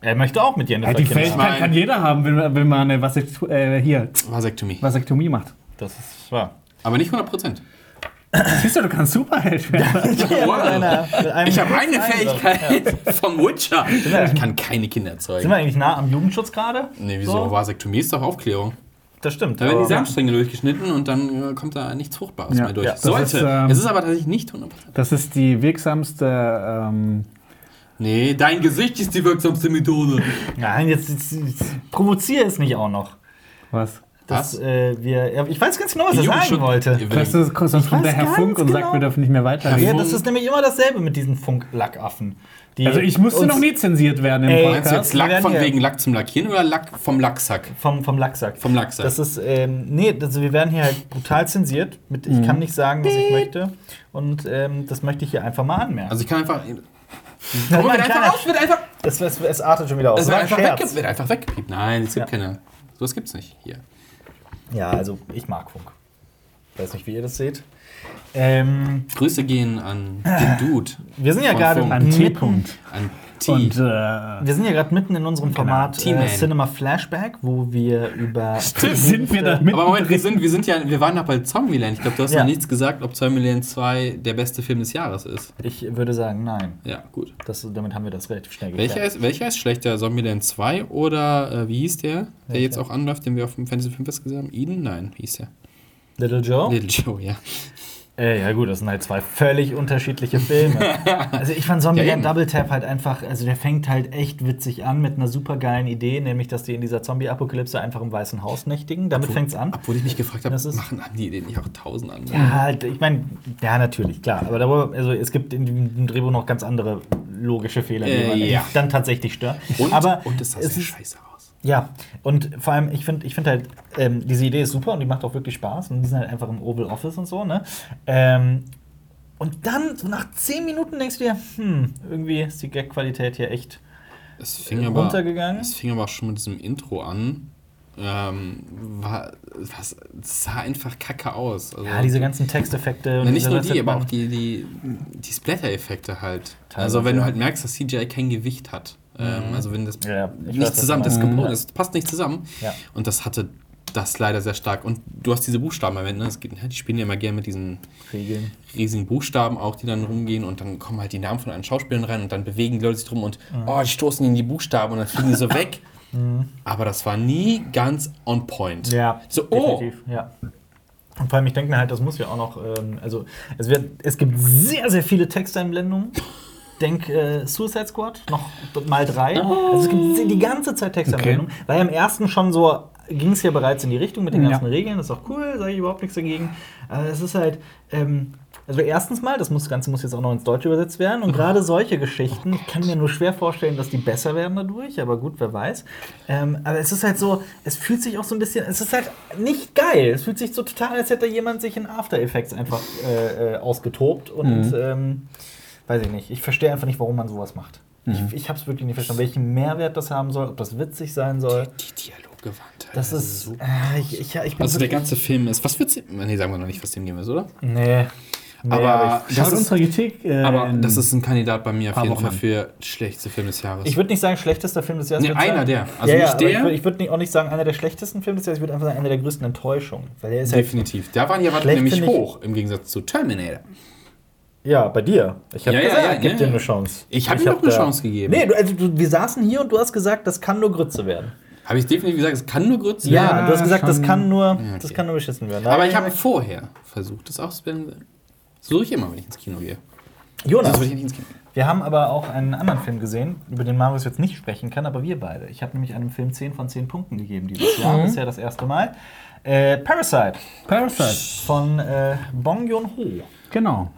Er möchte auch mit Jennifer Ja, die Kinder Fähigkeit haben. Kann jeder haben, wenn, man- wenn man eine Vasektu äh, hier, Vasektomie. Vasektomie macht. Das ist wahr. Aber nicht 100 Prozent. Siehst du, du kannst Superheld werden. Einem Ich habe eine. Fähigkeit vom Witcher. Ich kann keine Kinder Sind erzeugen. wir eigentlich nah am Jugendschutz gerade? Nee, wieso? So? Vasektomie ist doch Aufklärung. Das stimmt. Da werden die Samenstränge durchgeschnitten und dann äh, kommt da nichts Fruchtbares Ja. mehr durch. Ja, das Sollte. ist, ähm, es ist aber tatsächlich nicht 100%. Das ist die wirksamste. Ähm, Nee, dein Gesicht ist die wirksamste Methode. Nein, jetzt, jetzt, jetzt provoziere es nicht auch noch. was? Dass, Was? äh, wir, ich weiß ganz genau, was er sagen wollte. Weißt du, sonst kommt der Herr Funk und sagt, genau. wir dürfen nicht mehr weiterreden. Ja, das ist nämlich immer dasselbe mit diesen Funklackaffen. Die also ich musste noch nie zensiert werden im Ey, Podcast. jetzt Lack von wegen Lack zum Lackieren oder Lack vom Lacksack? Vom, vom Lacksack. Vom Lacksack. Das ist, ähm, nee, also wir werden hier halt brutal zensiert. Mit, ich kann nicht sagen, was ich möchte. Und ähm, das möchte ich hier einfach mal anmerken. Also ich kann einfach. Komm, wird einfach aus, wird einfach. das, es, es artet schon wieder aus. Es wird einfach, wegge wird einfach weggepiept. Nein, es gibt Ja. keine. Sowas gibt's nicht hier. Ja, also ich mag Funk. Weiß nicht, wie ihr das seht. Ähm, Grüße gehen an den Dude. wir sind ja gerade. An mitten, T-Punkt. An T. Und äh, wir sind ja gerade mitten in unserem Format äh, T-Man. Cinema Flashback, wo wir über sind wir da mit? aber Moment, wir sind, wir sind ja, wir waren noch bei Zombieland. Ich glaube, du hast Ja. noch nichts gesagt, ob Zombieland 2 der beste Film des Jahres ist. Ich würde sagen, nein. Ja, gut. Das, damit haben wir das relativ schnell geklärt. Welcher ist, welcher ist schlechter? Zombieland 2 oder äh, wie hieß der, der Welcher? jetzt auch anläuft, den wir auf dem Fantasy Filmfest gesehen haben? Eden? Nein, wie hieß der? Little Joe? Little Joe, ja. Äh, ja gut, das sind halt zwei völlig unterschiedliche Filme. also ich fand Zombieland Ja. Double Tap halt einfach, also der fängt halt echt witzig an mit einer super geilen Idee, nämlich dass die in dieser Zombie-Apokalypse einfach im Weißen Haus nächtigen. Damit fängt's an. Obwohl ich mich gefragt habe, machen haben die den nicht auch tausend andere? Ja, halt, ich meine, ja, natürlich, klar. Aber darüber, also es gibt in dem Drehbuch noch ganz andere logische Fehler, die Äh, man ja. dann tatsächlich stört. Und, aber und es sah es sehr ist, scheiße aus. Ja, und vor allem, ich finde ich find halt, ähm, diese Idee ist super und die macht auch wirklich Spaß. Und die sind halt einfach im Oval Office und so, ne? Ähm, und dann, so nach 10 Minuten denkst du dir, hm, irgendwie ist die Gag-Qualität hier echt. Es fing, aber, runtergegangen? es fing aber auch schon mit diesem Intro an. Ähm, war, was, es sah einfach kacke aus. Also, Ja, diese ganzen Texteffekte. und Na, nicht nur die, aber auch die, die, die Splatter-Effekte halt. Teilweise, Also wenn du ja. halt merkst, dass CGI kein Gewicht hat. Ähm, also wenn das Ja, weiß, nicht zusammen, das, Ja. das passt nicht zusammen. Ja. Und das hatte das leider sehr stark. Und du hast diese Buchstaben erwähnt, ne? Es geht, die spielen ja immer gerne mit diesen Regeln. riesigen Buchstaben auch, die dann rumgehen und dann kommen halt die Namen von allen Schauspielern rein und dann bewegen die Leute sich drum und oh, die stoßen in die Buchstaben und dann fliegen die so weg. Aber das war nie ganz on point. Ja, So, oh, definitiv. Ja. Und vor allem, ich denke mir halt, das muss ja auch noch, ähm, also es, wird, es gibt sehr, sehr viele Texteinblendungen. Denk äh, Suicide Squad, noch mal drei. Also es gibt die ganze Zeit Texteinblendungen. Weil ja im ersten schon so ging es ja bereits in die Richtung mit den Ja. ganzen Regeln, das ist auch cool, sage ich überhaupt nichts dagegen. Aber es ist halt, ähm, also erstens mal, das, muss, das Ganze muss jetzt auch noch ins Deutsche übersetzt werden. Und gerade solche Geschichten, ich kann mir nur schwer vorstellen, dass die besser werden dadurch, aber gut, wer weiß. Ähm, aber es ist halt so, es fühlt sich auch so ein bisschen, es ist halt nicht geil. Es fühlt sich so total, als hätte jemand sich in After Effects einfach äh, äh, ausgetobt. Und ähm, weiß ich nicht, ich verstehe einfach nicht, warum man sowas macht. Ich, ich habe es wirklich nicht verstanden, welchen Mehrwert das haben soll, ob das witzig sein soll. die Dialoggewandtheit. Das ist. Äh, ich, ich, ich bin Also der ganze Film ist. Was wird's? Nee, sagen wir noch nicht, was dem gehen wir, oder? Nee. nee Aber ich, das ist, unsere Kritik. Äh, aber das ist ein Kandidat bei mir auf jeden Wochen. Fall für schlechteste Film des Jahres. Ich würde nicht sagen, schlechtester Film des Jahres. Nee, einer sagen, der. Also ja, ja, der. Ich würde würd nicht, auch nicht sagen, einer der schlechtesten Filme des Jahres. Ich würde einfach sagen, einer der größten Enttäuschungen. Weil der ist halt, Definitiv. Da waren die Erwartungen Schlecht nämlich hoch im Gegensatz zu Terminator. Ja, bei dir. Ich habe Ja, ja, gesagt, ja, gib ja, dir ja. eine Chance. Ich hab ihm hab doch eine Chance gegeben. Nee, du, also, du, wir saßen hier und du hast gesagt, das kann nur Grütze werden. Habe ich definitiv gesagt, es kann nur Grütze Ja, werden. du hast gesagt, das schon. kann nur, okay. das kann nur beschissen werden. Aber ich Nein, habe vorher versucht, das auszublenden. So suche ich immer, wenn ich ins Kino gehe. Jonas, ins Kino wir haben aber auch einen anderen Film gesehen, über den Marius jetzt nicht sprechen kann, aber wir beide. Ich habe nämlich einem Film 10 von 10 Punkten gegeben dieses Jahr. Mhm. Bisher das erste Mal. Äh, Parasite Parasite. von äh, Bong Joon-ho. Genau.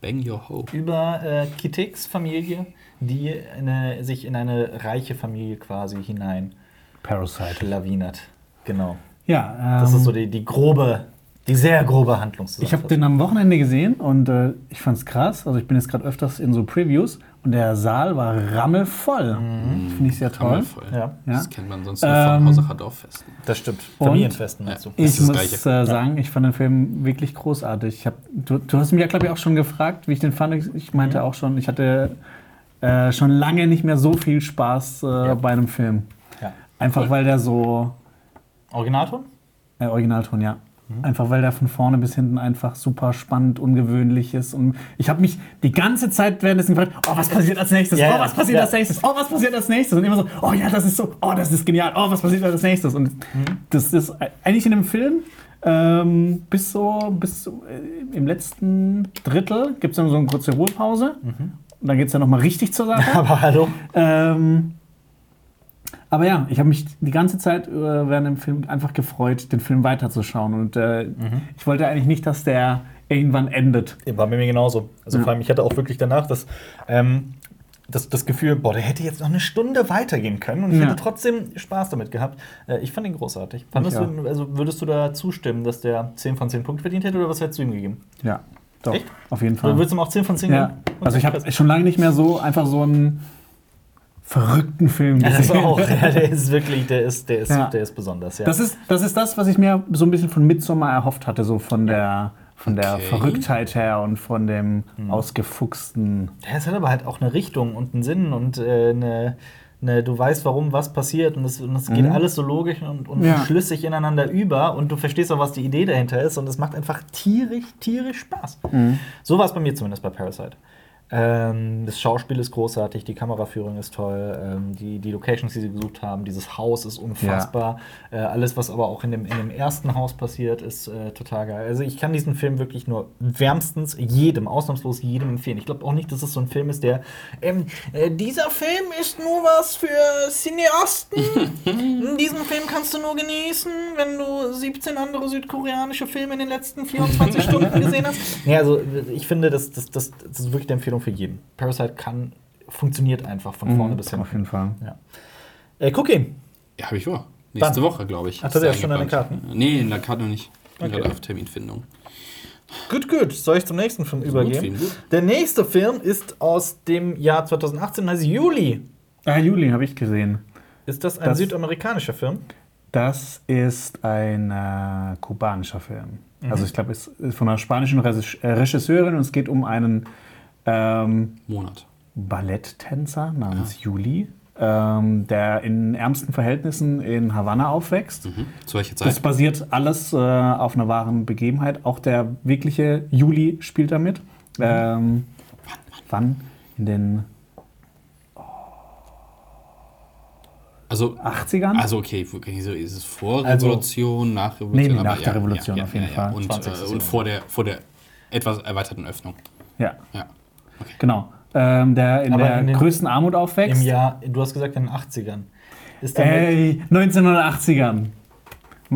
Bang your ho. über äh, Kiteks Familie, die eine, sich in eine reiche Familie quasi hinein Parasite. lawinert. Genau. Ja, ähm, Das ist so die, die grobe, die sehr grobe Ich habe Handlungszusammenfassung. den am Wochenende gesehen und äh, ich fand's krass. Also ich bin jetzt gerade öfters in so Previews und der Saal war rammelvoll. Finde ich sehr toll. Hammervoll. Ja, Ja. Das kennt man sonst nur Ähm, von Hausacher Dorffesten. das stimmt. Und- Familienfesten. Das ist Ich das muss äh, sagen, ich fand den Film wirklich großartig. Ich hab, du, du hast mich ja, glaube ich, auch schon gefragt, wie ich den fand. Ich, ich meinte auch schon, ich hatte äh, schon lange nicht mehr so viel Spaß äh, bei einem Film. Ja. Einfach weil der so, Originalton? äh, Originalton, ja. Einfach weil der von vorne bis hinten einfach super spannend, ungewöhnlich ist. Und ich habe mich die ganze Zeit währenddessen gefragt, oh, was passiert als nächstes? Ja, oh, ja. was passiert Ja. als nächstes? Oh, was passiert als nächstes? Und immer so, oh ja, das ist so, oh, das ist genial. Oh, was passiert als nächstes? Und das ist eigentlich in dem Film ähm, bis so, bis so, äh, im letzten Drittel gibt es dann so eine kurze Ruhepause. Und dann geht es dann nochmal richtig zur Sache. Aber hallo. Ähm, aber ja, ich habe mich die ganze Zeit äh, während dem Film einfach gefreut, den Film weiterzuschauen. Und äh, ich wollte eigentlich nicht, dass der irgendwann endet. War bei mir genauso. Also Ja. vor allem, ich hatte auch wirklich danach das, ähm, das, das Gefühl, boah, der hätte jetzt noch eine Stunde weitergehen können und ich Ja. hätte trotzdem Spaß damit gehabt. Äh, ich fand ihn großartig. Fandest Ich du, also würdest du da zustimmen, dass der 10 von 10 Punkte verdient hätte oder was hättest du ihm gegeben? Ja, doch, Echt? auf jeden Du Fall. würdest ihm auch 10 von 10 Ja, geben? also ich habe schon lange nicht mehr so einfach so einen verrückten Film Ja, das gesehen. auch. Ja, der ist wirklich, der ist, der ist, Ja. der ist besonders. Ja. Das ist, das ist das, was ich mir so ein bisschen von Midsommar erhofft hatte, so von der, von der Okay. Verrücktheit her und von dem Mhm. ausgefuchsten. Ja, es hat aber halt auch eine Richtung und einen Sinn und äh, eine, eine, du weißt, warum was passiert und es, und es geht alles so logisch und, und Mhm. Ja. schlüssig ineinander über und du verstehst auch, was die Idee dahinter ist und es macht einfach tierisch, tierisch Spaß. Mhm. So war es bei mir zumindest bei Parasite. Ähm, das Schauspiel ist großartig, die Kameraführung ist toll, ähm, die, die Locations, die sie gesucht haben, dieses Haus ist unfassbar. Äh, alles, was aber auch in dem, in dem ersten Haus passiert, ist äh, total geil. Also ich kann diesen Film wirklich nur wärmstens jedem, ausnahmslos jedem empfehlen. Ich glaube auch nicht, dass es so ein Film ist, der ähm, äh, dieser Film ist nur was für Cineasten. Diesen Film kannst du nur genießen, wenn du 17 andere südkoreanische Filme in den letzten 24 Stunden gesehen hast. Ja, also ich finde, das, das, das, das ist wirklich eine Empfehlung für jeden. Parasite kann, funktioniert einfach von vorne bis Mhm, Auf jeden hinten. Fall. Ja. Äh, ihn. Ja, habe ich vor. Nächste Wann? Woche, glaube ich. Das ist ja schon deine. Karten? Nee, in der Karte noch nicht. Ich bin Okay. gerade auf Terminfindung. Gut, gut. Soll ich zum nächsten Film übergehen? Film, gut. Der nächste Film ist aus dem Jahr 2018, heißt Juli. Ah, Juli habe ich gesehen. Ist das ein Das- südamerikanischer Film? Das ist ein äh, kubanischer Film. Mhm. Also ich glaube, es ist von einer spanischen äh, Regisseurin und es geht um einen ähm, Monat. Balletttänzer namens Juli, ähm, der in ärmsten Verhältnissen in Havanna aufwächst. Mhm. Zu welcher Das Zeit? basiert alles äh, auf einer wahren Begebenheit. Auch der wirkliche Juli spielt damit. Ähm, wann? In den Also, 80ern? also okay, okay, so ist es vor Also- Revolution, nach Nee, Revolution? nee, nach der Revolution auf jeden Fall. Und, 20. äh, und vor der, vor der etwas erweiterten Öffnung. ja, Ja. Genau. Ähm, der in Aber der in den- größten Armut aufwächst. Im Jahr, du hast gesagt in den 80ern. Ist Ey, 1980ern.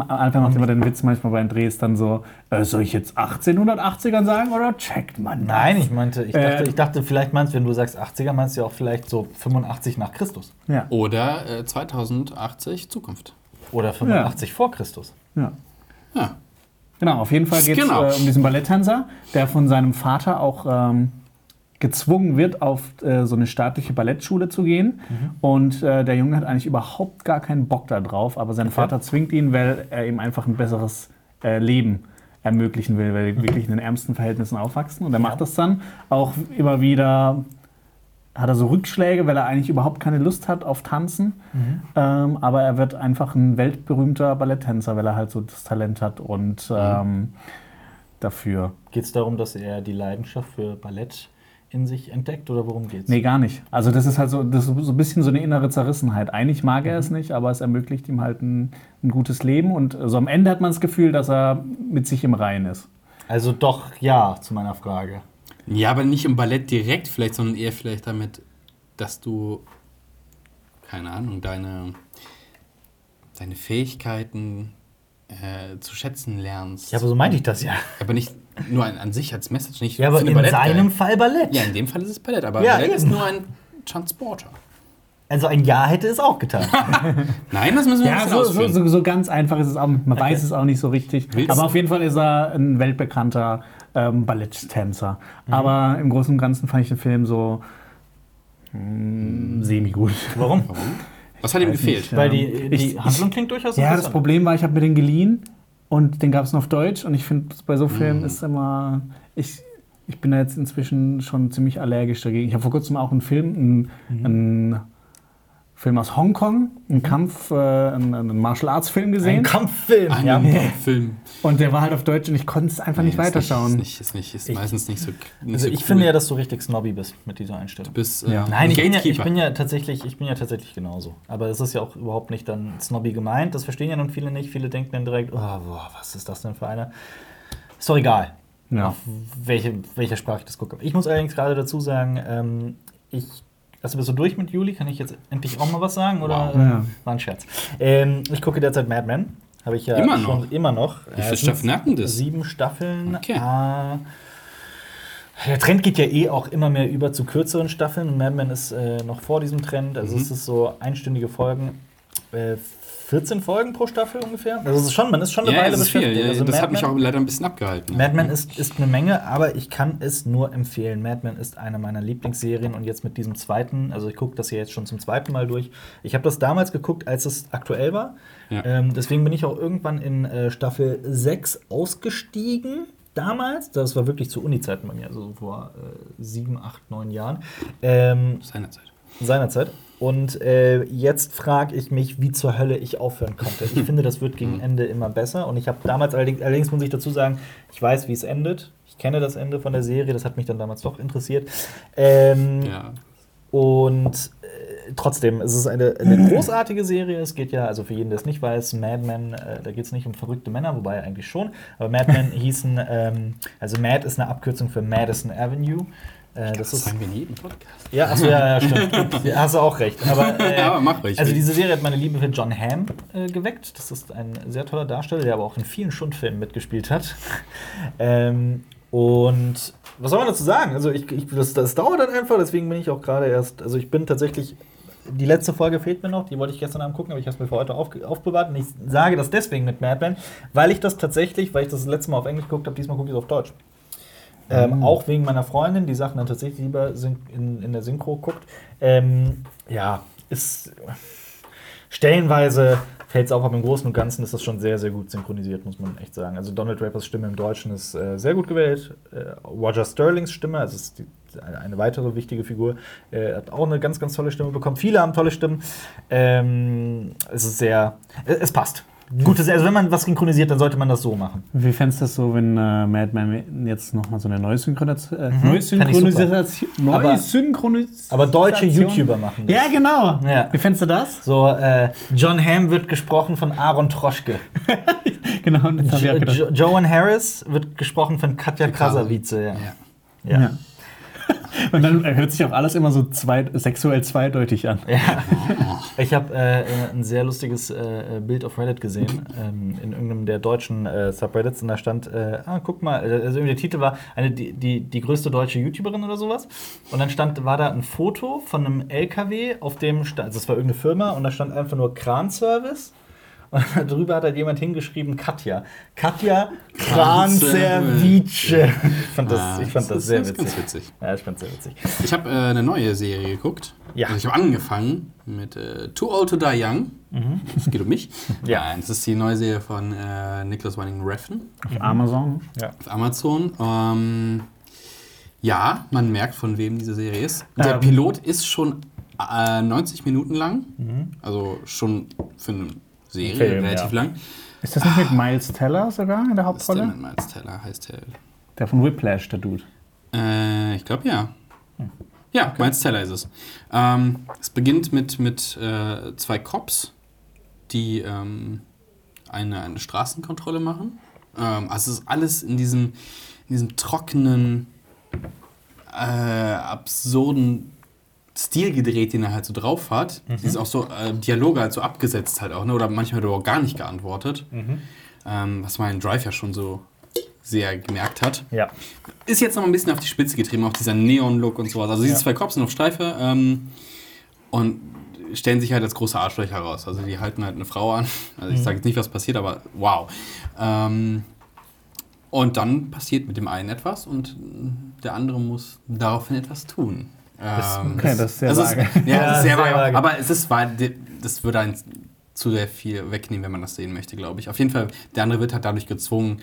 Alter macht immer den Witz manchmal bei den Drehs dann so, äh, soll ich jetzt 1880ern sagen oder checkt man das? Nein, ich meinte, ich dachte, Äh, ich dachte, vielleicht meinst du, wenn du sagst 80er, meinst du ja auch vielleicht so 85 nach Christus. Ja, Oder äh, 2080 Zukunft. Oder 85 vor Christus. ja. Ja. Genau, auf jeden Fall geht es Genau. äh, um diesen Balletttänzer, der von seinem Vater auch ähm, gezwungen wird, auf äh, so eine staatliche Ballettschule zu gehen. Und äh, der Junge hat eigentlich überhaupt gar keinen Bock da drauf, aber sein Vater zwingt ihn, weil er ihm einfach ein besseres äh, Leben ermöglichen will, weil die wirklich in den ärmsten Verhältnissen aufwachsen. Und er macht das dann auch immer wieder, hat er so Rückschläge, weil er eigentlich überhaupt keine Lust hat auf Tanzen. Ähm, aber er wird einfach ein weltberühmter Balletttänzer, weil er halt so das Talent hat und ähm, dafür. Geht es darum, dass er die Leidenschaft für Ballett in sich entdeckt oder worum geht's? Nee, gar nicht. Also das ist halt so, das ist so ein bisschen so eine innere Zerrissenheit. Eigentlich mag er es nicht, aber es ermöglicht ihm halt ein, ein gutes Leben. Und so am Ende hat man das Gefühl, dass er mit sich im Reinen ist. Also doch ja zu meiner Frage. Ja, aber nicht im Ballett direkt vielleicht, sondern eher vielleicht damit, dass du, keine Ahnung, deine, deine Fähigkeiten äh, zu schätzen lernst. Ja, aber so meinte ich das ja. aber nicht nur an, an sich als Message, nicht Ja, aber in Ballett seinem geil. Fall Ballett. Ja, in dem Fall ist es Ballett, aber Ja, Ballett ist eben. nur ein Transporter. Also ein Ja hätte es auch getan. Nein, das müssen wir Ja, so, so, ausführen. so, so ganz einfach ist es auch. Man weiß es auch nicht so richtig. Willst aber du- auf jeden Fall ist er ein weltbekannter ähm, Balletttänzer. Aber im Großen und Ganzen fand ich den Film so mm, semi-gut. Warum? Was hat ihm gefehlt? nicht, Weil Ähm, die, die ich- Handlung klingt durchaus Ja, das. Problem war, ich habe mir den geliehen und den gab es nur auf Deutsch. Und ich finde, bei so Filmen Mhm. ist immer. Ich, ich bin da jetzt inzwischen schon ziemlich allergisch dagegen. Ich habe vor kurzem auch einen Film, einen, einen Film aus Hongkong, einen Kampf, äh, einen, einen Martial Arts Film gesehen. Ein Kampffilm. Ein ja. Film. Und der war halt auf Deutsch und ich konnte es einfach nicht Nee, ist weiterschauen. Ist, nicht, ist, nicht, ist Ich- meistens nicht so. Nicht Also so ich cool. finde ja, dass du richtig snobby bist mit dieser Einstellung. bis äh, Ja. Nein, ich bin, ja, ich bin ja tatsächlich, ich bin ja tatsächlich genauso. Aber es ist ja auch überhaupt nicht dann snobby gemeint. Das verstehen ja nun viele nicht. Viele denken dann direkt, oh, boah, was ist das denn für einer? Ist doch egal, Ja. auf welche, welcher Sprache ich das gucke. Ich muss allerdings gerade dazu sagen, ähm, ich. Also bist du durch mit Juli? Kann ich jetzt endlich auch mal was sagen? Oder Wow. äh, Ja. war ein Scherz? Ähm, ich gucke derzeit Mad Men. Habe ich ja Immer schon noch? immer noch. Wie viele es sind Staffeln hatten das? Sieben Staffeln. Okay. Ah, der Trend geht ja eh auch immer mehr über zu kürzeren Staffeln. Mad Men ist äh, noch vor diesem Trend. Also Mhm. es ist so einstündige Folgen. Äh, 14 Folgen pro Staffel ungefähr. Also es ist schon, man ist schon eine Ja, Weile viel. beschäftigt. Ja, Also das Mad hat mich Men- auch leider ein bisschen abgehalten. Mad Men ist, ist eine Menge, aber ich kann es nur empfehlen. Mad Men ist eine meiner Lieblingsserien und jetzt mit diesem zweiten, also ich gucke das hier jetzt schon zum zweiten Mal durch. Ich habe das damals geguckt, als es aktuell war. Ja. Ähm, deswegen bin ich auch irgendwann in äh, Staffel 6 ausgestiegen. Damals, das war wirklich zu Uni-Zeiten bei mir, also vor äh, sieben, acht, neun Jahren. Ähm, Seinerzeit. seinerzeit. Und äh, jetzt frage ich mich, wie zur Hölle ich aufhören konnte. Ich finde, das wird gegen Ende immer besser. Und ich habe damals allerdings, allerdings muss ich dazu sagen, ich weiß, wie es endet. Ich kenne das Ende von der Serie, das hat mich dann damals doch interessiert. Ähm, Ja. Und äh, trotzdem, es ist eine, eine großartige Serie. Es geht ja, also für jeden, der es nicht weiß, Mad Men, äh, da geht es nicht um verrückte Männer, wobei eigentlich schon. Aber Mad Men hießen, ähm, also Mad ist eine Abkürzung für Madison Avenue. Äh, das Das ist sagen wir in jedem Podcast. ja, achso, ja, ja, stimmt. Ja, hast du auch recht. Aber, äh, Ja, aber mach ruhig. Also diese Serie hat meine Liebe für John Hamm äh, geweckt. Das ist ein sehr toller Darsteller, der aber auch in vielen Schundfilmen mitgespielt hat. ähm, und was soll man dazu sagen? Also ich, ich, das, das dauert dann einfach, deswegen bin ich auch gerade erst, also ich bin tatsächlich, die letzte Folge fehlt mir noch, die wollte ich gestern Abend gucken, aber ich habe es mir für heute auf, aufbewahrt. Und ich sage das deswegen mit Mad Men, weil ich das tatsächlich, weil ich das, das letzte Mal auf Englisch geguckt habe, diesmal gucke ich es auf Deutsch. Ähm, Auch wegen meiner Freundin, die Sachen dann tatsächlich lieber in, in der Synchro guckt. Ähm, ja, ist stellenweise fällt es auf, aber im Großen und Ganzen ist das schon sehr, sehr gut synchronisiert, muss man echt sagen. Also Donald Drapers Stimme im Deutschen ist äh, sehr gut gewählt. Äh, Roger Sterlings Stimme, also ist die, eine, weitere wichtige Figur, äh, hat auch eine ganz, ganz tolle Stimme bekommen. Viele haben tolle Stimmen. Ähm, es ist sehr, äh, es passt. Gutes, also wenn man was synchronisiert, dann sollte man das so machen. Wie fändest du das so, wenn äh, Mad Men jetzt nochmal so eine neue Synchronisation. Äh, neue ich super. Synchronisation. Neue Aber- Synchronisation. Aber deutsche YouTuber machen das. Ja, genau. Ja. Wie fändest du das? So, äh, John Hamm wird gesprochen von Aaron Troschke. Genau, jo Joan Harris wird gesprochen von Katja Krasavice. Ja. Ja. Ja. Ja. Und dann hört sich auch alles immer so zwei, sexuell zweideutig an. Ja. Ich habe äh, ein sehr lustiges äh, Bild auf Reddit gesehen, ähm, in irgendeinem der deutschen äh, Subreddits, und da stand, äh, ah, guck mal, äh, also der Titel war eine, die, die, die größte deutsche YouTuberin oder sowas. Und dann stand, war da ein Foto von einem LKW, auf dem stand, also es war irgendeine Firma, und da stand einfach nur Kranservice. Und darüber hat halt jemand hingeschrieben, Katja. Katja Kranservice. Ich fand das, Ah, ich fand das, ist- sehr ist witzig. ganz witzig. Ja, ich fand sehr witzig. Ich habe äh, eine neue Serie geguckt. Ja. Also ich habe angefangen mit äh, Too Old to Die Young. Es geht um mich. Mhm. Ja. Nein, das ist die neue Serie von äh, Nicholas Winding Refn Auf Amazon. auf Amazon. Ähm, ja, man merkt, von wem diese Serie ist. Der Ähm. Pilot ist schon äh, 90 Minuten lang. Also schon für eine Serie Film, relativ ja. lang. Ist das nicht mit Miles Teller sogar in der Was ist der Hauptrolle? mit Miles Teller? Heißt der? Der von Whiplash, der Dude. Äh, ich glaube ja. Ja, Miles Teller ist es. Ähm, es beginnt mit, mit äh, zwei Cops, die ähm, eine, eine Straßenkontrolle machen. Ähm, also es ist alles in diesem, in diesem trockenen, äh, absurden Stil gedreht, den er halt so drauf hat. Die ist auch so äh, Dialoge halt so abgesetzt halt auch, ne? Oder manchmal wird auch gar nicht geantwortet. Ähm, was man in Drive ja schon so sehr gemerkt hat Ja. ist jetzt noch ein bisschen auf die Spitze getrieben, auch dieser Neon-Look und sowas. Also diese Ja. zwei Cops sind auf Streife ähm, und stellen sich halt als große Arschlöcher heraus. Also die halten halt eine Frau an. Also ich sage jetzt nicht, was passiert, aber wow. Ähm, und dann passiert mit dem einen etwas und der andere muss daraufhin etwas tun. Ähm, okay, das ist sehr vage. Es, ja, Ja, das ist sehr, sehr vage. Aber es ist, weil das würde einen zu sehr viel wegnehmen, wenn man das sehen möchte, glaube ich. Auf jeden Fall, der andere wird halt dadurch gezwungen,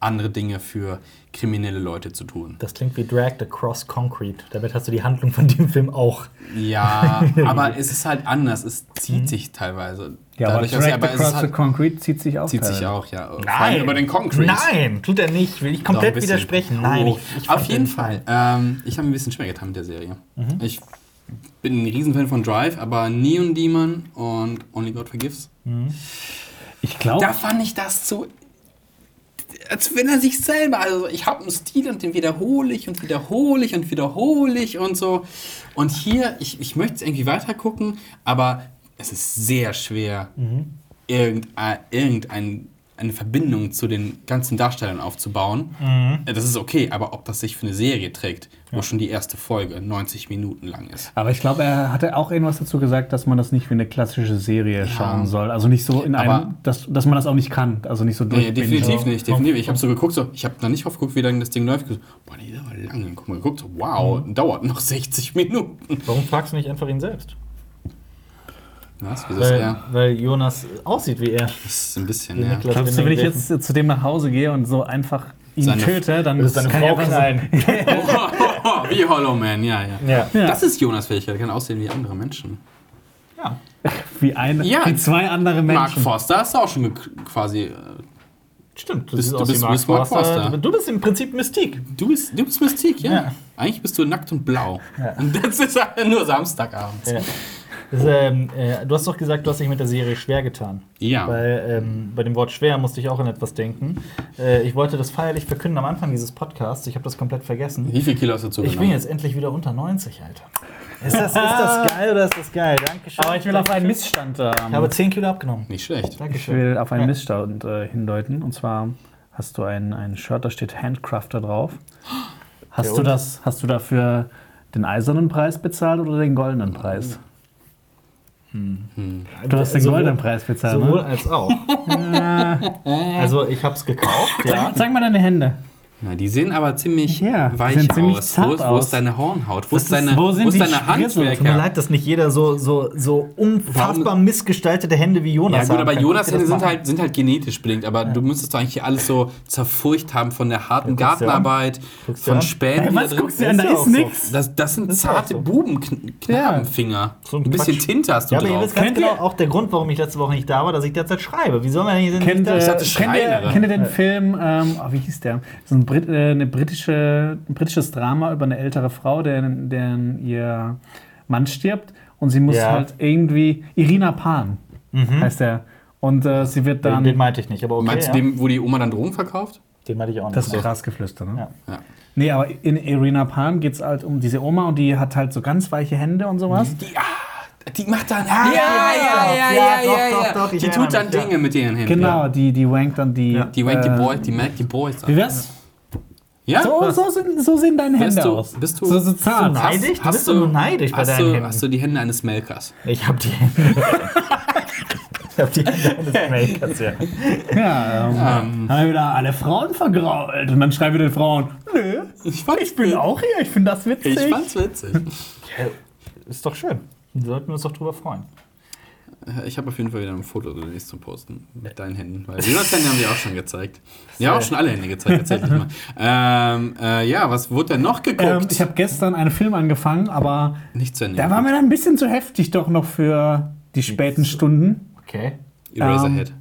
andere Dinge für kriminelle Leute zu tun. Das klingt wie Dragged Across Concrete. Damit hast du die Handlung von dem Film auch. Ja, aber es ist halt anders. Es zieht sich teilweise. Ja, Dadurch, aber Dragged Across ist the halt, Concrete zieht sich auch. zieht sich auch, ja. Allem über den Concrete. Nein, tut er nicht. Will ich komplett widersprechen. Nein, Oh. ich, ich Auf jeden den- Fall. Ähm, ich habe ein bisschen schwer getan mit der Serie. Mhm. Ich bin ein Riesenfan von Drive, aber Neon Demon und Only God Forgives. Ich glaube, Da fand ich das so. Als wenn er sich selber, also ich habe einen Stil und den wiederhole ich und wiederhole ich und wiederhole ich und so. Und hier, ich, ich möchte es irgendwie weiter gucken, aber es ist sehr schwer, irgendein, irgendein, eine Verbindung zu den ganzen Darstellern aufzubauen. Äh, Das ist okay, aber ob das sich für eine Serie trägt, wo schon die erste Folge 90 Minuten lang ist. aber ich glaube, er hatte auch irgendwas dazu gesagt, dass man das nicht wie eine klassische Serie schauen soll. Also nicht so in Aber- einem, dass, dass man das auch nicht kann. Also nicht so Nee, durchbingen. definitiv So. nicht, definitiv. Ich habe so geguckt, so, ich habe da nicht aufgeguckt, wie lange das Ding läuft. Ich so, Boah, die ist aber lang. Guck mal, geguckt, so, wow, dauert noch 60 Minuten. Warum fragst du nicht einfach ihn selbst? Was? Wieso ist Weil, er? weil Jonas aussieht wie er. Das ist ein bisschen, ja. Glaubst du, wenn ich jetzt zu dem nach Hause gehe und so einfach ihn Seine- töte, dann deine kann Frau ich einfach knallen. wie Hollow Man, ja, ja. Ja. Das ist Jonas Fähigkeit, er kann aussehen wie andere Menschen. ja. so, wie, ein, Ja. wie zwei andere Mark Menschen. Forster hast du auch schon quasi. äh, Stimmt. Du, Bist- du bist- bist Mark Forster. Du bist im Prinzip Mystik. Du bist, du bist Mystik, ja. Ja. Eigentlich bist du nackt und blau. Ja. Und das ist halt nur Samstagabends. Ja. Das, ähm, äh, du hast doch gesagt, du hast dich mit der Serie schwer getan. Ja. Weil ähm, bei dem Wort schwer musste ich auch an etwas denken. Äh, ich wollte das feierlich verkünden am Anfang dieses Podcasts. Ich habe das komplett vergessen. Wie viel Kilo hast du Ich zugenommen? bin jetzt endlich wieder unter 90, Alter. Ist das, ist das geil oder ist das geil? Dankeschön. Aber ich will auf einen Missstand. Ähm, Ich habe 10 Kilo abgenommen. Nicht schlecht. ich Dankeschön. will auf einen. Missstand äh, hindeuten. Und zwar hast du ein, ein Shirt, da steht Handcrafter drauf. Hast Ja, du das, hast du dafür den eisernen Preis bezahlt oder den goldenen Preis? Du hast den Sowohl- goldenen Preis bezahlt, Sowohl ne? als auch. also ich habe es gekauft, ja. Zeig, zeig mal deine Hände. Na, die sehen aber ziemlich Ja, weich ziemlich aus. Wo ist, wo ist deine Hornhaut? Wo Das ist deine, ist- wo wo sind ist die deine Spritzen? Tut mir Handwerker? leid, dass nicht jeder so, so, so unfassbar missgestaltete Hände wie Ja Jonas gut, haben aber kann. Jonas Guck dir Hände das sind halt, sind halt genetisch bedingt, aber du müsstest doch eigentlich hier alles so zerfurcht haben von der harten Ja. Gartenarbeit, von. Spänen. Was guckst du an? Da Ist ja ist nix. Das, das sind Ist ja zarte so. Bubenknabenfinger. So ein ein bisschen Quatsch. Tinte hast du Ja, aber ihr drauf. wisst ganz Kennt genau ihr- auch der Grund, warum ich letzte Woche nicht da war, dass ich derzeit schreibe. Wie soll man denn Kennt, nicht da? äh, dachte, kennt, ihr, den Film, ähm, oh, wie hieß der? Das ist ein, Brit, äh, eine britische, ein britisches Drama über eine ältere Frau, deren, deren ihr Mann stirbt und sie muss Ja. halt irgendwie, Irina Pan heißt der. Und äh, sie wird den, dann, den meinte ich nicht, aber okay. Meinst du ja. den, wo die Oma dann Drogen verkauft? den meinte ich auch nicht. das ist So. krass geflüstert, ne? Ja. Ja. Nee, aber in Irina Pan geht es halt um diese Oma und die hat halt so ganz weiche Hände und sowas. Die, ah, die macht dann. ja, ja, ja, doch, doch, doch, ich Die tut dann mich, ja. Dinge mit ihren Händen. Genau, die, die wankt dann die. Die wankt die äh, Boys, die melkt die Boys. Wie wär's? Ja? So, so, sind, so sehen deine Bist Hände du- aus. bist du- so, so zart. Hast- neidisch? Du bist doch nur neidisch bei hast deinen du, Händen. Hast du die Hände eines Melkers? Ich hab die Hände. ich hab die Hände eines Makers, ja. Ja, ähm, haben wir wieder alle Frauen vergrault. Und dann schreiben wir den Frauen, nö, Ich, fand, ich bin auch hier, ich finde das witzig. ich fand's witzig. Ist doch schön. Sollten wir uns doch drüber freuen. Ich habe auf jeden Fall wieder ein Foto demnächst zu posten mit deinen Händen. Weil Jonas Hände haben die auch schon gezeigt. Ja, auch schon alle Hände gezeigt, tatsächlich mal. Ähm, äh, ja, was wurde denn noch geguckt? ähm, ich habe gestern einen Film angefangen, aber Nicht zu Ende. der war mir dann ein bisschen zu heftig doch noch für die späten Stunden. Okay. Eraserhead.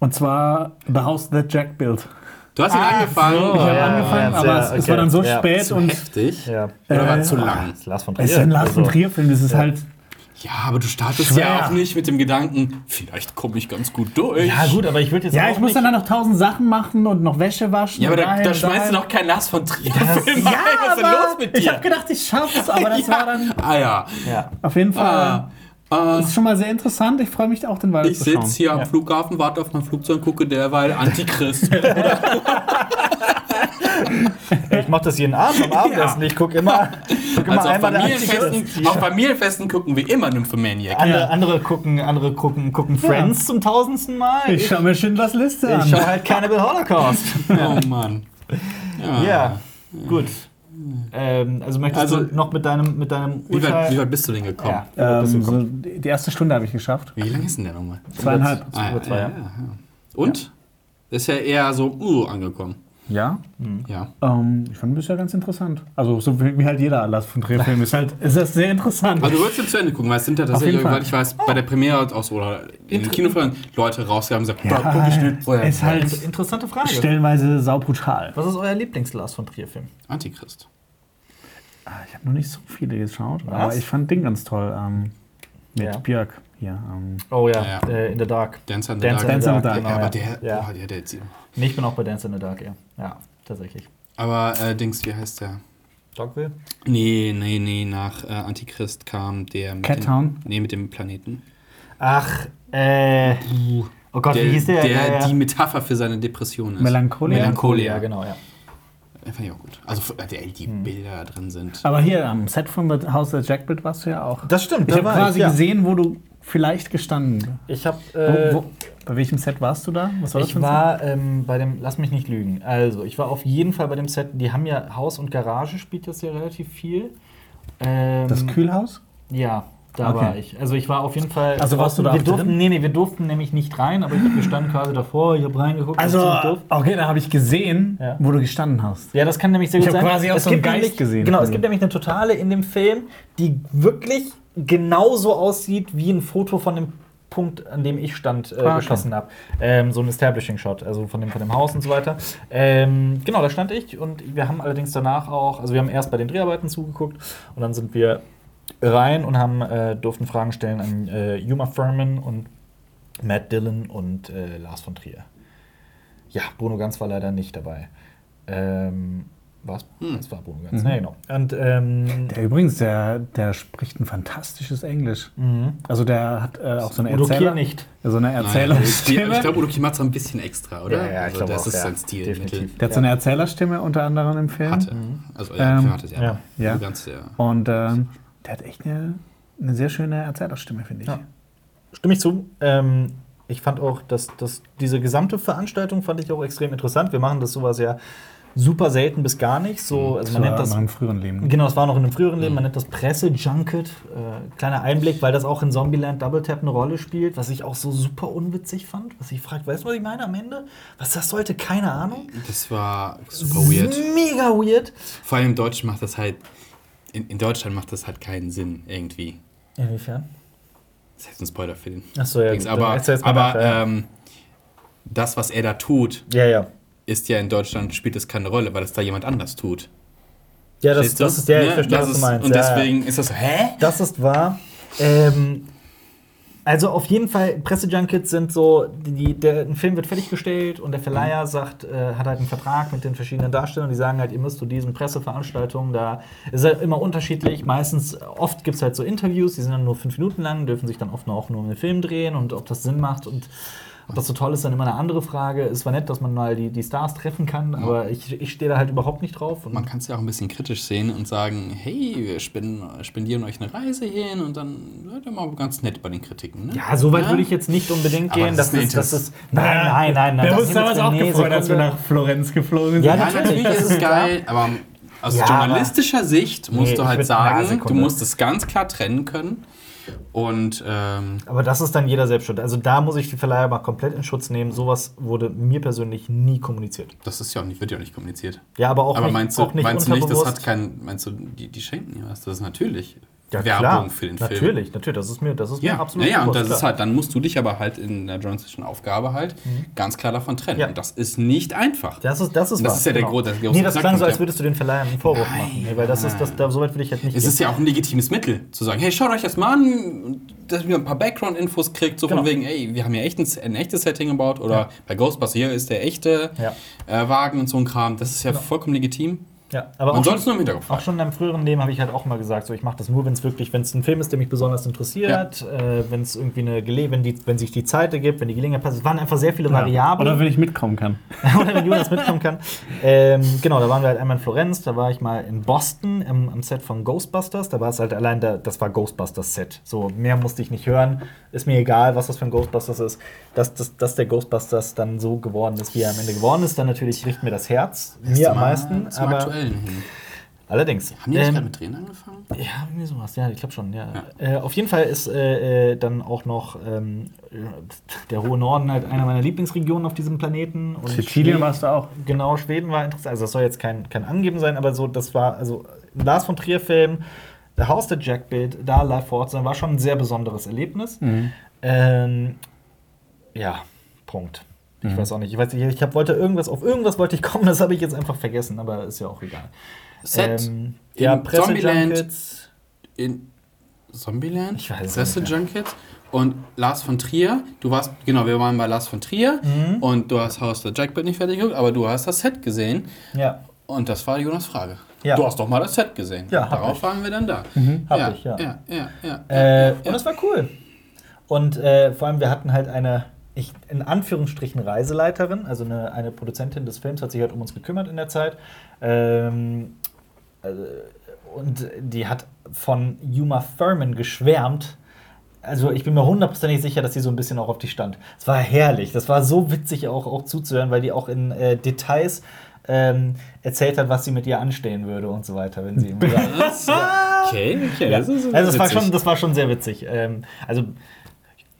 Und zwar The House That Jack Built. Du hast ihn angefangen. Ich habe ja, angefangen, ja, aber es, es okay. war dann so Ja, spät Zu und heftig. Ja. Oder war Äh, zu lang? Das ist Lars von Trier. es ist ein Lars von Also, Trier Film, das ist halt Ja, aber du startest Schwer. ja auch nicht mit dem Gedanken, vielleicht komme ich ganz gut durch. Ja, gut, aber ich würde jetzt Ja, auch ich muss dann, dann noch tausend Sachen machen und noch Wäsche waschen. Ja, aber da, dahin da schmeißt du doch kein Lars von Trier-Film Ja, ein. Was ist denn aber los mit ich dir? habe gedacht, ich schaff's, aber das war dann Ah ja. Ja. auf jeden Fall. Ah, ah, Das ist schon mal sehr interessant. Ich freue mich auch, den weiter ich zu schauen. sitze hier am Flughafen, warte auf mein Flugzeug und gucke derweil Antichrist. Ich mache das jeden Abend am Abendessen. Ich gucke immer, guck immer also auf einmal Familienfesten, auf Familienfesten gucken wir immer Nymphomaniac. Andere, andere gucken, andere gucken, gucken Friends zum tausendsten Mal. Ich schaue mir Schindlers Liste ich an. schaue halt Cannibal Holocaust. Oh Mann. Ja. Ja, gut. Ähm, also möchtest Also- du noch mit deinem, mit deinem Wie, weit, wie weit bist du denn gekommen? Ja, du Ähm, gekommen. so, die erste Stunde habe ich geschafft. Wie lange ist denn der nochmal? Zweieinhalb. Ah, ja, Über zwei, ja, ja. ja, ja. Und? Ist ja eher so uh, angekommen. Ja. Ja. Ähm, ich fand ihn bisher ganz interessant. Also so wie wie halt jeder Lars von Trier Film ist halt ist das sehr interessant. Also du würdest jetzt zu Ende gucken, weil es sind ja jeden tatsächlich, Fall. weil ich weiß, bei der Premiere auch so, oder in den Kinofilmen Leute rausgegangen und gesagt, Ja, "Boah, guck ich nicht. Vorher. ist halt Inter- Interessante Frage. stellenweise saubrutal. Was ist euer Lieblings-Lars von Trier-Film? Antichrist. Ah, Ich habe noch nicht so viele geschaut, Was? aber ich fand den ganz toll. Ähm, mit Ja. Björk hier. Ähm, Oh ja, Ja. Äh, In the Dark. Dancer in the Dancer Dark. Dancer in the Dark, genau, ja, aber ja. der, Ja. boah, der, der jetzt. Nee, ich bin auch bei Dance in the Dark, ja. Ja, tatsächlich. Aber äh, Dings, wie heißt der? Dogville? Nee, nee, nee, nach äh, Antichrist kam der mit Cat dem, Town? Nee, mit dem Planeten. Ach, äh. Oh Gott, Der, wie hieß der? der Ja, ja. die Metapher für seine Depression ist. Melancholia. Melancholia. Ja, genau, ja. Den fand ich auch gut. Also äh, der, die Hm. Bilder drin sind. aber hier am Set von The House That Jack Built warst du ja auch. Das stimmt, Ich habe quasi ich, ja. gesehen, wo du vielleicht gestanden Ich habe. Äh, Bei welchem Set warst du da? Was war ich war ähm, bei dem, lass mich nicht lügen. Also, ich war auf jeden Fall bei dem Set. Die haben ja Haus und Garage spielt das ja relativ viel. Ähm? Das Kühlhaus? Ja, da Okay. war ich. Also ich war auf jeden Fall. Also warst du da wir durften, drin? Nee, nee, wir durften nämlich nicht rein, aber ich, wir standen quasi davor, ich habe reingeguckt. Also, okay, da habe ich gesehen, Ja. wo du gestanden hast. Ja, das kann nämlich sehr Ich gut sein. quasi auch es so einen Geist nämlich, gesehen Genau, es gibt nämlich eine Totale in dem Film, die wirklich genauso aussieht wie ein Foto von dem Punkt, an dem ich stand, äh, Ah, geschossen habe. Ähm, so ein Establishing-Shot, also von dem, von dem Haus und so weiter. Ähm, genau, da stand ich und wir haben allerdings danach auch, also wir haben erst bei den Dreharbeiten zugeguckt und dann sind wir rein und haben, äh, durften Fragen stellen an äh, Yuma Furman und Matt Dillon und äh, Lars von Trier. Ja, Bruno Ganz war leider nicht dabei. Ähm, was? Das war Bruno Ganz. Mhm. Ja, genau. Und ähm, Der übrigens, der, der spricht ein fantastisches Englisch. mhm. Also der hat äh, auch so eine Erzähler, nicht. so eine Nein, Erzählerstimme. ich glaube, Udo Kier macht es ein bisschen extra, oder? Ja, ja, ich also, glaube das auch, ist ja. sein Stil. Definitiv. der hat so eine Erzählerstimme unter anderem im Film. Hatte. Also, ja, Ähm, hatte es ja. ja. Ja. Ganz, ja. Und ähm, der hat echt eine, eine sehr schöne Erzählerstimme, finde ich. Ja. Stimme ich zu. Ähm, ich fand auch, dass, dass diese gesamte Veranstaltung fand ich auch extrem interessant. Wir machen das sowas ja super selten bis gar nicht. So, also man nennt das noch im früheren Leben. Genau, das war noch in einem früheren Leben. Man nennt das Presse-Junket. Äh, kleiner Einblick, weil das auch in Zombieland Double Tap eine Rolle spielt, was ich auch so super unwitzig fand. Was ich fragt, weißt du, was ich meine am Ende? Was das sollte? Keine Ahnung. Das war super weird. Mega weird. Vor allem im Deutschen macht das halt. In, in Deutschland macht das halt keinen Sinn, irgendwie. Inwiefern? Das ist jetzt ein Spoiler für den. Achso, ja. Dings, aber aber nach, ja. ähm, das, was er da tut, ja, ja. ist ja in Deutschland spielt es keine Rolle, weil es da jemand anders tut. Ja, das, das ist der, ich Ne? verstehe, Das was du ist- meinst. Und ja, deswegen ist das so, hä? Das ist wahr. Ähm, also auf jeden Fall, Pressejunkets sind so, die, der, ein Film wird fertiggestellt und der Verleiher sagt, äh, hat halt einen Vertrag mit den verschiedenen Darstellern, die sagen halt, ihr müsst zu diesen Presseveranstaltungen, da ist halt immer unterschiedlich. Meistens, oft gibt es halt so Interviews, die sind dann nur fünf Minuten lang, dürfen sich dann oft auch nur um den Film drehen und ob das Sinn macht. Und ob das so toll ist, dann immer eine andere Frage. Es war nett, dass man mal die, die Stars treffen kann, aber ich, ich stehe da halt überhaupt nicht drauf. Und Man kann es ja auch ein bisschen kritisch sehen und sagen, hey, wir spendieren euch eine Reise hin und dann seid ihr mal ganz nett bei den Kritiken. Ne? Ja, so weit würde ich jetzt nicht unbedingt Aber gehen. das Das ist das ist, nein, nein, nein, nein. Wir haben das uns ist damals auch gefreut, als wir nach Florenz geflogen sind. Ja, Ja, natürlich, das ist geil, aber aus Ja, journalistischer Sicht musst Nee, du halt sagen, du musst es ganz klar trennen können. Und ähm, Aber das ist dann jeder selbst schuld. Also da muss ich die Verleiher mal komplett in Schutz nehmen. Sowas wurde mir persönlich nie kommuniziert. das ist ja auch nicht, wird ja auch nicht kommuniziert. Ja, aber auch aber nicht, meinst du, nicht meinst du nicht, das hat kein, meinst du, die, die schenken dir was? Das ist natürlich ja, Werbung klar. für den natürlich, Film. Natürlich, Das ist mir, das ist Ja, mir absolut ja, ja, und das ist klar. halt, dann musst du dich aber halt in der journalistischen Aufgabe halt ganz klar davon trennen. Ja. Und das ist nicht einfach. Das ist, das ist, Und das ist ja der genau. Grund, das ist der Nee, große das klang so, als ja. würdest du den Verleihern einen Vorwurf machen. Nee, weil das ist, das, da, so weit will ich jetzt nicht Es gehen. ist ja auch ein legitimes Mittel, zu sagen, hey, schaut euch das mal an, dass ihr ein paar Background-Infos kriegt, so Genau. von wegen, ey, wir haben hier echt ein, ein echtes Setting gebaut oder bei Ghostbusters hier ist der echte Ja. äh, Wagen und so ein Kram. Das ist ja vollkommen legitim. Ja, aber Man auch soll es schon, nur im Hinterkopf auch schon in meinem früheren Leben habe ich halt auch mal gesagt, so ich mache das nur, wenn es wirklich, wenn es ein Film ist, der mich besonders interessiert, äh, wenn es irgendwie eine Gele wenn, die, wenn sich die Zeit ergibt, wenn die Gelegenheit passt. Es waren einfach sehr viele Variablen. Oder wenn ich mitkommen kann. Oder wenn Jonas mitkommen kann. Ähm, genau, da waren wir halt einmal in Florenz, da war ich mal in Boston im, am Set von Ghostbusters. Da war es halt allein, da, das war Ghostbusters-Set. So, mehr musste ich nicht hören. Ist mir egal, was das für ein Ghostbusters ist. Dass, dass, dass der Ghostbusters dann so geworden ist, wie er am Ende geworden ist, dann natürlich bricht mir das Herz. Mir am meisten. Zum Aber Aktuellen hin. allerdings. Haben die nicht Ähm, gerade mit Drehen angefangen? ja, irgendwie sowas. Ja, ich glaube schon. Ja. Äh, auf jeden Fall ist äh, äh, dann auch noch ähm, der hohe Norden halt einer meiner Lieblingsregionen auf diesem Planeten. Und Sizilien Schweden- warst du auch. Genau, Schweden war interessant. Also, das soll jetzt kein, kein Angeben sein, aber so, das war, also, ein Lars von Trier-Film, der Haus der Jack-Bild, da live vor Ort sein, war schon ein sehr besonderes Erlebnis. Ähm, ja, Punkt. Ich weiß auch nicht. Ich weiß ich hab, wollte irgendwas, auf irgendwas wollte ich kommen, das habe ich jetzt einfach vergessen, aber ist ja auch egal. Set Ähm, ja, in Zombieland. Pressejunkets. in Zombieland, Ich weiß es Presse nicht. Junkets und Lars von Trier. Du warst, genau, wir waren bei Lars von Trier Mhm. und du hast Haus der Jackbird nicht fertig geguckt, aber du hast das Set gesehen Ja, und das war Jonas Frage. Ja. Du hast doch mal das Set gesehen. Ja, Darauf ich. waren wir dann da. hab ja, ich, ja. Ja, ja, ja. Äh, Und es war cool. Und äh, vor allem, wir hatten halt eine, ich, in Anführungsstrichen, Reiseleiterin, also eine, eine Produzentin des Films, hat sich halt um uns gekümmert in der Zeit. Ähm, äh, und die hat von Yuma Thurman geschwärmt. Also ich bin mir hundertprozentig sicher, dass sie so ein bisschen auch auf die stand. Es war herrlich. Das war so witzig auch, auch zuzuhören, weil die auch in äh, Details ähm, erzählt hat, was sie mit ihr anstehen würde und so weiter, wenn sie im Das, okay, okay. ja. Das ist also das war, schon, das war schon sehr witzig. Ähm, also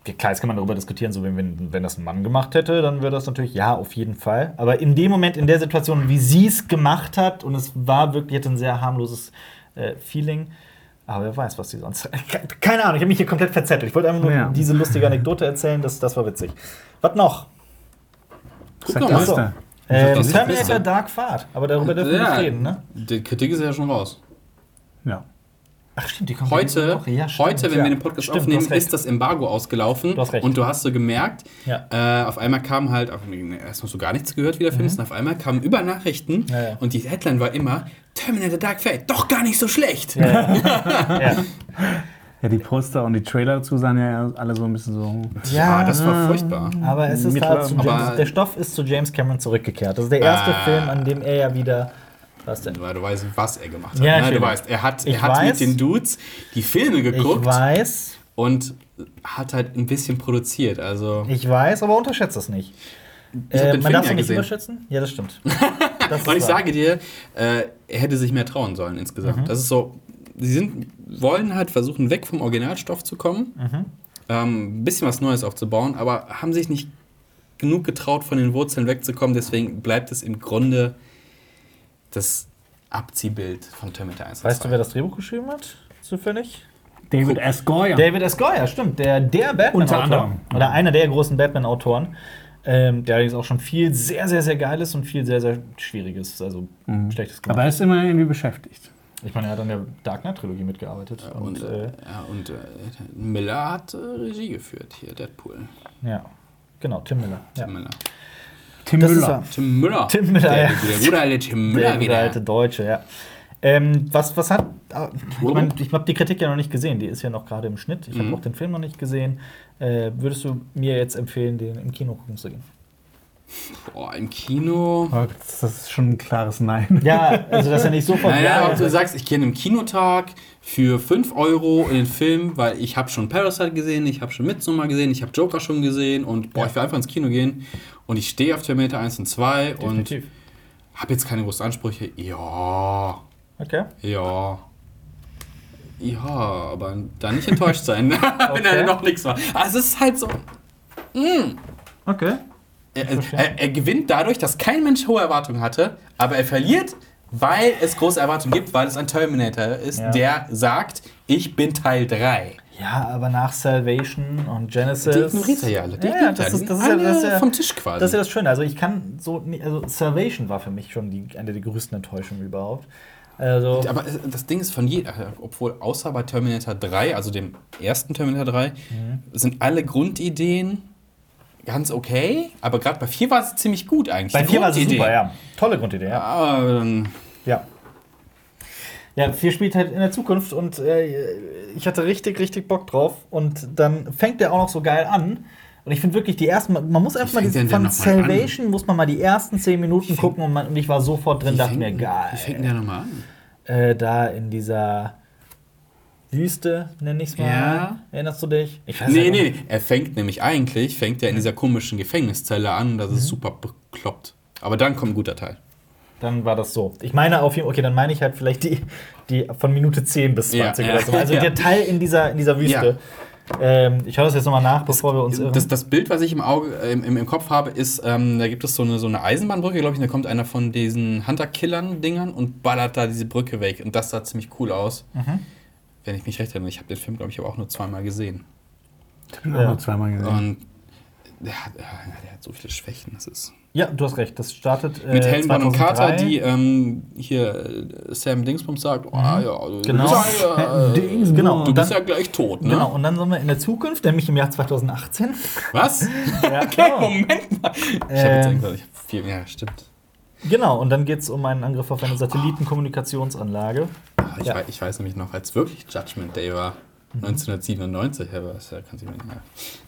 klar, jetzt kann man darüber diskutieren, so wenn, wenn, wenn das ein Mann gemacht hätte, dann wäre das natürlich ja, auf jeden Fall. Aber in dem Moment, in der Situation, wie sie es gemacht hat, und es war wirklich hatte ein sehr harmloses äh, Feeling. Aber wer weiß, was sie sonst. Keine Ahnung, ich habe mich hier komplett verzettelt. Ich wollte einfach nur Ja. diese lustige Anekdote erzählen, das, das war witzig. Was noch? Guck Sag mal. Äh, Terminator. Dark Fahrt. Aber darüber dürfen wir Ja, nicht reden, ne? Die Kritik ist ja schon raus. Ja. Ach stimmt, die kommt Heute. Ja, stimmt, heute, wenn ja. wir den Podcast Stimmt, aufnehmen, ist das Embargo ausgelaufen. Du hast recht. Und du hast so gemerkt, Ja. äh, auf einmal kam halt, erst hast du gar nichts gehört, wie der Film ist, und auf einmal kamen über Nachrichten Mhm. Ja, ja. und die Headline war immer Terminator Dark Fate, doch gar nicht so schlecht. ja. Die Poster und die Trailer dazu sahen ja alle so ein bisschen so. Ja, das war furchtbar. Aber es ist halt zu aber- James, der Stoff ist zu James Cameron zurückgekehrt. Das ist der erste Ah. Film, an dem er ja wieder. Was denn? Weil du weißt, was er gemacht hat. Ja, ne? natürlich. Du weißt, er hat, Ich er hat weiß. mit den Dudes die Filme Ich geguckt weiß, und hat halt ein bisschen produziert. Also ich weiß, aber unterschätzt das nicht. Ich Äh, den man Film darf ja ihn nicht gesehen. überschätzen? Ja, das stimmt. Das Und ich wahr. sage dir, äh, er hätte sich mehr trauen sollen insgesamt. Mhm. Das ist so, sie sind, wollen halt versuchen, weg vom Originalstoff zu kommen, Mhm. ähm, ein bisschen was Neues aufzubauen, aber haben sich nicht genug getraut, von den Wurzeln wegzukommen. Deswegen bleibt es im Grunde das Abziehbild von Terminator 1 und Weißt 2. du, wer das Drehbuch geschrieben hat? Zufällig? David S. Goyer. David S. Goyer, stimmt. Der, der Batman-Autor. Unter anderem. Oder einer der großen Batman-Autoren. Ähm, der allerdings auch schon viel sehr, sehr, sehr Geiles und viel sehr, sehr Schwieriges, also Schlechtes gemacht. Aber er ist immer irgendwie beschäftigt. Ich meine, er hat an der Dark Knight-Trilogie mitgearbeitet. und und, äh, äh, ja, und äh, Miller hat äh, Regie geführt hier, Deadpool. ja, genau, Tim Miller. Ja. Tim Miller. Tim Das Müller. er. Tim Müller. Tim Müller, der, ja. der gute alte Tim Müller Der gute wieder. alte Deutsche, ja. Ähm, was, was hat. äh, Ich, mein, ich habe die Kritik ja noch nicht gesehen, die ist ja noch gerade im Schnitt. Ich Mhm. habe auch den Film noch nicht gesehen. Äh, würdest du mir jetzt empfehlen, den im Kino gucken zu gehen? Boah, im Kino. Das ist schon ein klares Nein. Ja, also dass er nicht sofort. Naja, ja, ob du sagst, ich gehe in einem Kinotag für 5 Euro in den Film, weil ich habe schon Parasite gesehen, ich habe schon Midsommar gesehen, ich habe Joker schon gesehen und boah, ich will einfach ins Kino gehen und ich stehe auf Terminator 1 und 2 und definitiv. habe jetzt keine großen Ansprüche. Ja, Okay. ja. Ja, aber dann nicht enttäuscht sein, wenn Okay. er noch nichts war. Also es ist halt so, Okay. Er, er, er gewinnt dadurch, dass kein Mensch hohe Erwartungen hatte, aber er verliert, weil es große Erwartungen gibt, weil es ein Terminator ist, Ja. der sagt, ich bin Teil 3. Ja, aber nach Salvation und Genesis. Die ignoriert er ja alle. Die Ja, ignoriert das ist, das, ist ja, das, ist alle ja, vom Tisch quasi. das ist ja das Schöne. Also ich kann so also Salvation war für mich schon die, eine der größten Enttäuschungen überhaupt. Also aber das Ding ist von jeder, obwohl außer bei Terminator 3, also dem ersten Terminator 3, Mhm. sind alle Grundideen ganz okay, aber gerade bei 4 war es ziemlich gut eigentlich. bei Die vier war es Grundidee. super, ja. Tolle Grundidee, ja. Dann Ja. Ja, vier spielt halt in der Zukunft und äh, ich hatte richtig, richtig Bock drauf. Und dann fängt der auch noch so geil an. Und ich finde wirklich die ersten, man muss einfach mal fängt die, denn der von? Salvation muss man mal die ersten zehn Minuten gucken und, man, und ich war sofort drin, dachte mir, geil. wie fängt der nochmal an? Äh, da in dieser Wüste, nenne ich es mal. Ja. Erinnerst du dich? Ich weiß Nee, halt nee, nee. Er fängt nämlich eigentlich, fängt er in dieser komischen Gefängniszelle an, das Mhm. ist super bekloppt. Aber dann kommt ein guter Teil. Dann war das so. Ich meine auf jeden okay, dann meine ich halt vielleicht die, die von Minute 10 bis Ja, 20 ja. oder so. Also Ja. der Teil in dieser, in dieser Wüste. Ähm, ich schaue das jetzt nochmal nach, bevor wir uns irren. Das, das Bild, was ich im Auge, äh, im, im Kopf habe, ist, ähm, da gibt es so eine, so eine Eisenbahnbrücke, glaube ich, und da kommt einer von diesen Hunter-Killern-Dingern und ballert da diese Brücke weg. Und das sah ziemlich cool aus. Mhm. Wenn ich mich recht erinnere. Ich habe den Film, glaube ich, aber auch nur zweimal gesehen. Ich habe ihn Ja. auch noch zweimal gesehen. Und der hat, der hat so viele Schwächen. Das ist ja, du hast recht. Das startet äh, Mit Helen Bonham 2003. Carter, die ähm, hier äh, Sam Dingsbums sagt, oh, ja, du, Genau. bist ja, äh, Dings, Genau. du Und bist dann- ja gleich tot, ne? Genau, und dann sind wir in der Zukunft, nämlich im Jahr 2018. Was? ja, Okay, Moment mal. Ich habe jetzt Ähm, gesagt, ich hab viel, ja, stimmt. Genau, und dann geht es um einen Angriff auf eine Satellitenkommunikationsanlage. Ah, Ich, Ja. weiß, ich weiß nämlich noch, als wirklich Judgment Day war. 1997, aber das kann sich nicht mehr.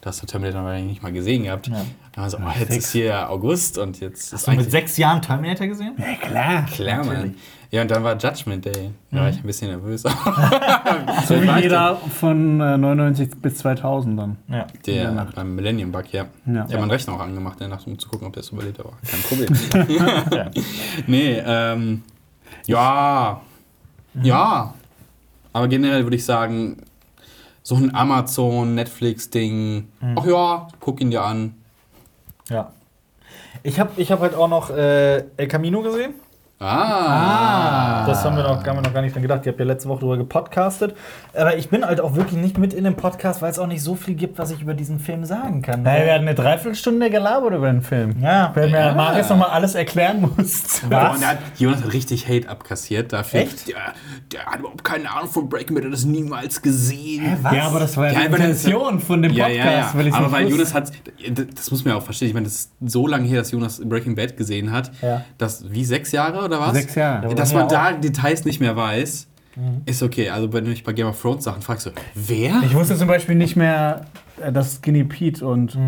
Da hast du Terminator wahrscheinlich nicht mal gesehen gehabt. Ja. Dann war so, oh, jetzt ist hier August und jetzt ist Hast du mit sechs Jahren Terminator gesehen? Ja, klar. klar, Mann. Ja, und dann war Judgment Day. Da Mhm. war ich ein bisschen nervös. So wie jeder von äh, 99 bis 2000 dann. Ja. Der der beim Millennium Bug, ja. Ja. Ich habe meinen Rechner auch angemacht, in der Nacht, um zu gucken, ob der es überlebt, aber kein Problem. ja. nee, ähm, ja, ja. Aber generell würde ich sagen, so ein Amazon, Netflix-Ding, ach ja, guck ihn dir an. ja. Ich habe ich hab halt auch noch äh, El Camino gesehen. Ah. Das haben wir, noch, haben wir noch gar nicht dran gedacht. Ihr habt ja letzte Woche darüber gepodcastet. Aber ich bin halt auch wirklich nicht mit in dem Podcast, weil es auch nicht so viel gibt, was ich über diesen Film sagen kann. Naja, wir hatten eine Dreiviertelstunde gelabert über den Film. Ja. Wenn mir Ja. Marius nochmal alles erklären muss. Hat, Jonas hat richtig Hate abkassiert dafür. Echt? Der, der hat überhaupt keine Ahnung von Breaking Bad, hat das niemals gesehen. was? Ja, aber das war ja, Ja, die Intention von dem Ja, Podcast. ja, ja. Weil ich's Aber weil. Jonas hat, das muss man ja auch verstehen, ich meine, das ist so lange her, dass Jonas Breaking Bad gesehen hat, Ja. dass, wie, sechs Jahre oder was? Sechs Jahre. Dass Ja, man da auch. Details nicht mehr weiß, Mhm. ist okay. Also wenn du mich bei Game of Thrones Sachen fragst, so, wer? Ich wusste zum Beispiel nicht mehr, äh, dass Skinny Pete und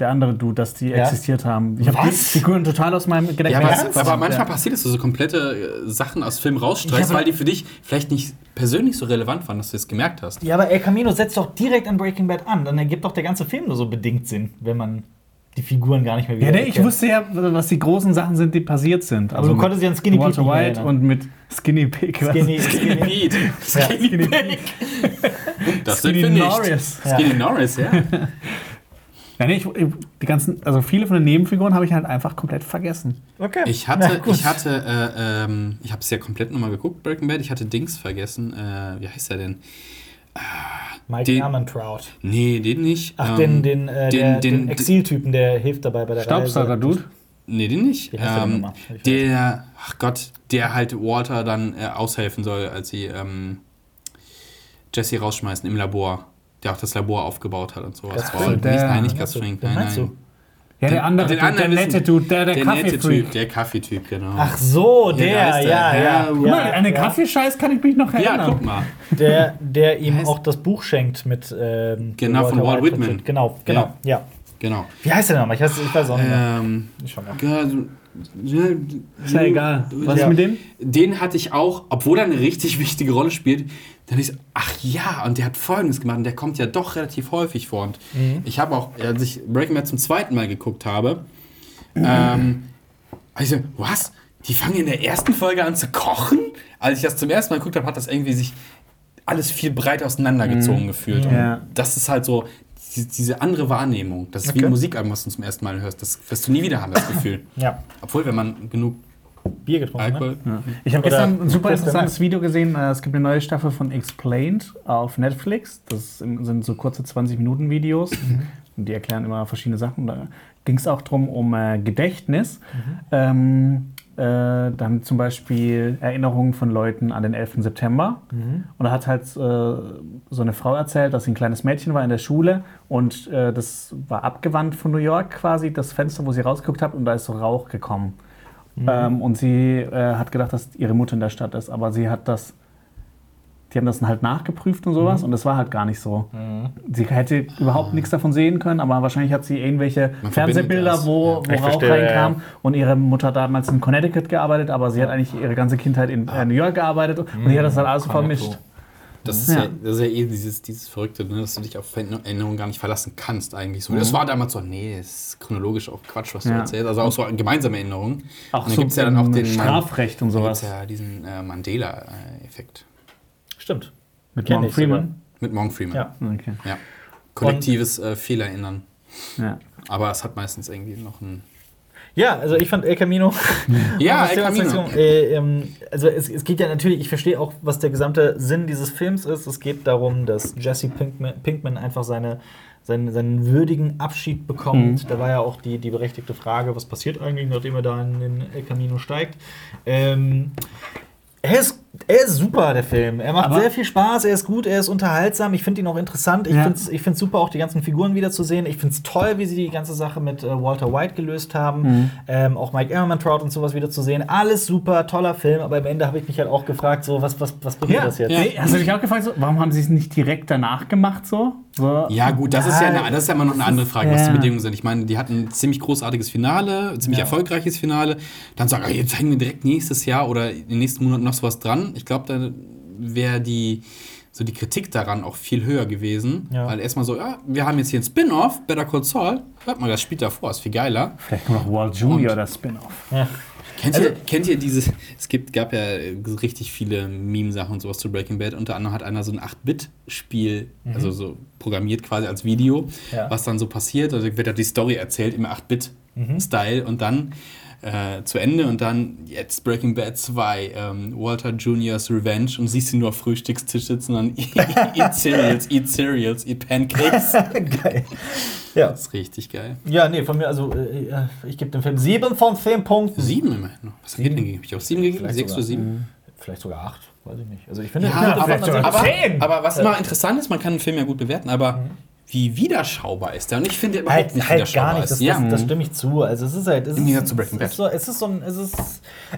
der andere Dude, dass die Ja? existiert haben. Ich habe die? Figuren total aus meinem Ja, Gedächtnis. aber, Ernsthaft? aber manchmal Ja. passiert es, dass du so komplette äh, Sachen aus Filmen Ich rausstreichst, weil die für dich vielleicht nicht persönlich so relevant waren, dass du es gemerkt hast. Ja, aber El Camino setzt doch direkt an Breaking Bad an. Dann ergibt doch der ganze Film nur so bedingt Sinn, wenn man. Die Figuren gar nicht mehr Ja, wieder nee, ich wusste ja, was die großen Sachen sind, die passiert sind. Also du mit konntest dich an Skinny Pete White erinnern. und mit Skinny Pig. Skinny, Skinny Skinny. Pete. Ja. Skinny Pete. Das sind Skinny wir nicht. Norris. Skinny Norris, ja. Ja, nee, ich, die ganzen, also viele von den Nebenfiguren habe ich halt einfach komplett vergessen. Okay. Ich hatte, gut. ich hatte, äh, ähm, ich habe es ja komplett nochmal geguckt, Breaking Bad. Ich hatte Dings vergessen. Äh, wie heißt er denn? Mike den- Ehrmantraut. Nee, den nicht. Ach, Ähm, den, den, äh, den- der, den- den Exiltypen, der hilft dabei bei der Staubsauger-Dude. Nee, den nicht. Ähm, der, ach Gott, der halt Walter dann äh, aushelfen soll, als sie ähm, Jesse rausschmeißen im Labor. Der auch das Labor aufgebaut hat und sowas. Oh, Fring. nee, Der- nein, nicht. Wen Nein, nein. du? Ja, der andere, den anderen der nette Dude, der, der, Der nette Kaffee-Freak. Typ, der Kaffeetyp, genau. Ach so, der, Ja, der. ja, ja. Ja, ja, Guck mal, an den ja. Kaffeescheiß kann ich mich noch ja, erinnern. guck mal. Der, der ihm auch das Buch schenkt mit. Ähm, Genau, von Walt Whitman. und so. Genau, genau, ja. Genau. Wie heißt der nochmal? Ich weiß, ich weiß auch nicht mehr. Ähm, Ich schau mal. ja, so- ja, Ist ja egal. Was Ja. ist mit dem? Den hatte ich auch, obwohl er eine richtig wichtige Rolle spielt, dann ich so, ach ja, und der hat Folgendes gemacht und der kommt ja doch relativ häufig vor. Und ich habe auch, als ich Breaking Bad zum zweiten Mal geguckt habe, ähm, also, was? Die fangen in der ersten Folge an zu kochen? Als ich das zum ersten Mal geguckt habe, hat das irgendwie sich alles viel breit auseinandergezogen gefühlt. Und Ja. das ist halt so die- diese andere Wahrnehmung. Das ist wie Okay. ein Musikalbum, was du zum ersten Mal hörst. Das wirst du nie wieder haben, das Gefühl. Ja, Obwohl, wenn man genug Bier getrunken. Ne? Alkohol. Ich habe gestern ein super Christian interessantes Video gesehen. Äh, Es gibt eine neue Staffel von Explained auf Netflix. Das sind so kurze 20-Minuten-Videos. Und die erklären immer verschiedene Sachen. Da ging es auch darum, um äh, Gedächtnis. Ähm, äh, dann zum Beispiel Erinnerungen von Leuten an den 11. September. Und da hat halt äh, so eine Frau erzählt, dass sie ein kleines Mädchen war in der Schule und äh, das war abgewandt von New York quasi, das Fenster, wo sie rausgeguckt hat und da ist so Rauch gekommen. Ähm, und sie äh, hat gedacht, dass ihre Mutter in der Stadt ist, aber sie hat das, die haben das dann halt nachgeprüft und sowas und das war halt gar nicht so. Sie hätte überhaupt nichts davon sehen können, aber wahrscheinlich hat sie irgendwelche Man Fernsehbilder, das. wo, Ja. wo Rauch verstehe, reinkam ja. und ihre Mutter hat damals in Connecticut gearbeitet, aber sie hat eigentlich ihre ganze Kindheit in äh, New York gearbeitet und die hat das dann alles so vermischt. Das ist ja, Ja. das ist ja eh dieses, dieses Verrückte, ne, dass du dich auf Erinnerungen gar nicht verlassen kannst eigentlich. So, Das war damals so, nee, das ist chronologisch auch Quatsch, was du Ja. erzählst. Also auch so gemeinsame Erinnerungen. Auch und dann so gibt es ja dann auch den Strafrecht und Da gibt's sowas. ja diesen äh, Mandela-Effekt Stimmt. Mit Morgan. Freeman. mit Morgan Freeman. Ja. Okay. Ja. Kollektives äh, Fehlerinnern. Ja. Aber es hat meistens irgendwie noch ein. Ja, also ich fand El Camino. Ja, El Camino. Äh, ähm, also es, es geht ja natürlich, ich verstehe auch, was der gesamte Sinn dieses Films ist. Es geht darum, dass Jesse Pinkman, Pinkman einfach seine, seinen, seinen würdigen Abschied bekommt. Da war ja auch die, die berechtigte Frage, was passiert eigentlich, nachdem er da in den El Camino steigt. Ähm, er ist, er ist super, der Film. Er macht Aber- sehr viel Spaß, er ist gut, er ist unterhaltsam. Ich finde ihn auch interessant. Ich Ja. finde es ich find's super, auch die ganzen Figuren wiederzusehen. Ich finde es toll, wie sie die ganze Sache mit äh, Walter White gelöst haben. Ähm, auch Mike Ehrmantraut und sowas wiederzusehen. Alles super, toller Film. Aber am Ende habe ich mich halt auch gefragt, so, was, was, was bringt Ja, das jetzt? Nee, hast du dich auch gefragt, so, warum haben sie es nicht direkt danach gemacht so? so Ja, gut, das ist ja, eine, das ist ja immer noch eine andere Frage, was die ja. Bedingungen sind. Ich meine, die hatten ein ziemlich großartiges Finale, ein ziemlich Ja. erfolgreiches Finale. Dann sagen, jetzt zeigen wir direkt nächstes Jahr oder in den nächsten Monaten noch sowas dran. Ich glaube, da wäre die, so die Kritik daran auch viel höher gewesen. Ja. Weil erstmal so, ja, wir haben jetzt hier ein Spin-off, Better Call Saul. Hört mal, das spielt davor, ist viel geiler. Vielleicht kommt noch Walt Junior oder Spin-off. Ja. Kennt, Also- ihr, kennt ihr dieses, es gibt, gab ja richtig viele Meme-Sachen und sowas zu Breaking Bad. Unter anderem hat einer so ein 8-Bit-Spiel, also so programmiert quasi als Video, Mhm. Ja. was dann so passiert. Also wird da die Story erzählt im 8-Bit-Style und dann äh, zu Ende und dann jetzt Breaking Bad 2, ähm, Walter Juniors Revenge und siehst ihn nur auf Frühstückstisch sitzen und eat Cereals, eat Cereals, eat Pancakes. Geil. Ja. Das ist richtig geil. ja, nee, von mir, also äh, äh, ich gebe dem Film sieben von zehn Punkten. Sieben immerhin noch. Was denn gegeben? Hab ich auch sieben gegeben? Vielleicht Sechs oder sieben? Vielleicht sogar acht, weiß ich nicht. Also ich finde, Ja, aber, aber, aber was immer interessant ist, man kann einen Film ja gut bewerten, aber wie widerschaubar ist der? Und ich finde überhaupt halt, nicht halt widerschaubar gar nicht, das, ist. Ja. das, das stimme ich zu. Also es ist halt, es ist, zu Breaking es ist Bad. so, es ist so ein, es ist,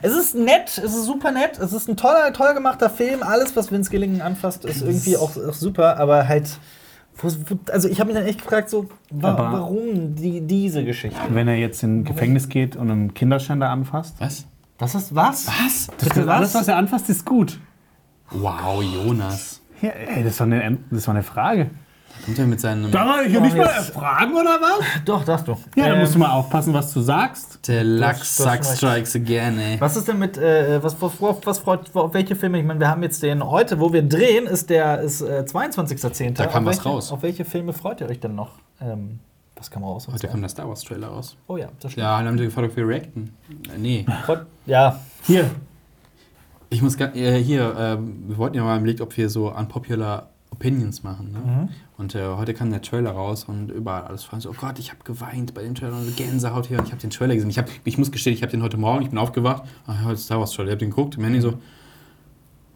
es ist nett, es ist super nett, es ist ein toller, toll gemachter Film. Alles, was Vince Gilligan anfasst, ist irgendwie auch, auch super, aber halt, wo, wo, also ich habe mich dann echt gefragt, so, wa Aber- warum die, diese Geschichte? Wenn er jetzt in Gefängnis geht und einen Kinderschänder anfasst. Was? Das ist was? Was? Bitte Alles, was? was er anfasst, ist gut. Wow, Jonas. Ja, ey, das war eine, das war eine Frage. Kommt er mit seinem. Darf ich hier Oh, nicht mal jetzt- fragen oder was? Doch, darfst du. Ja, da Ähm, musst du mal aufpassen, was du sagst. Der Lachs. Strikes again, ey. Was ist denn mit, äh, was, was, was, was freut, auf welche Filme? Ich meine, wir haben jetzt den, heute, wo wir drehen, ist der ist, äh, 22.10. Da kam Auf was welche, raus. Auf welche Filme freut ihr euch denn noch? Ähm, was kam raus? Heute kam der Star Wars Trailer raus. oh ja, das stimmt. Ja, dann haben die gefragt, ob wir reacten. Äh, nee. Ja, Hier. Ich muss gar, äh, hier, ähm, wir wollten ja mal überlegt, ob wir so unpopular Opinions machen. Ne? Mhm. Und äh, heute kam der Trailer raus und überall alles voll so, oh Gott, ich habe geweint bei dem Trailer und Gänsehaut hier und ich habe den Trailer gesehen. Ich, hab, ich muss gestehen, ich habe den heute Morgen, ich bin aufgewacht, ah, heute ist Star Wars Trailer, ich habe den geguckt, im Handy so,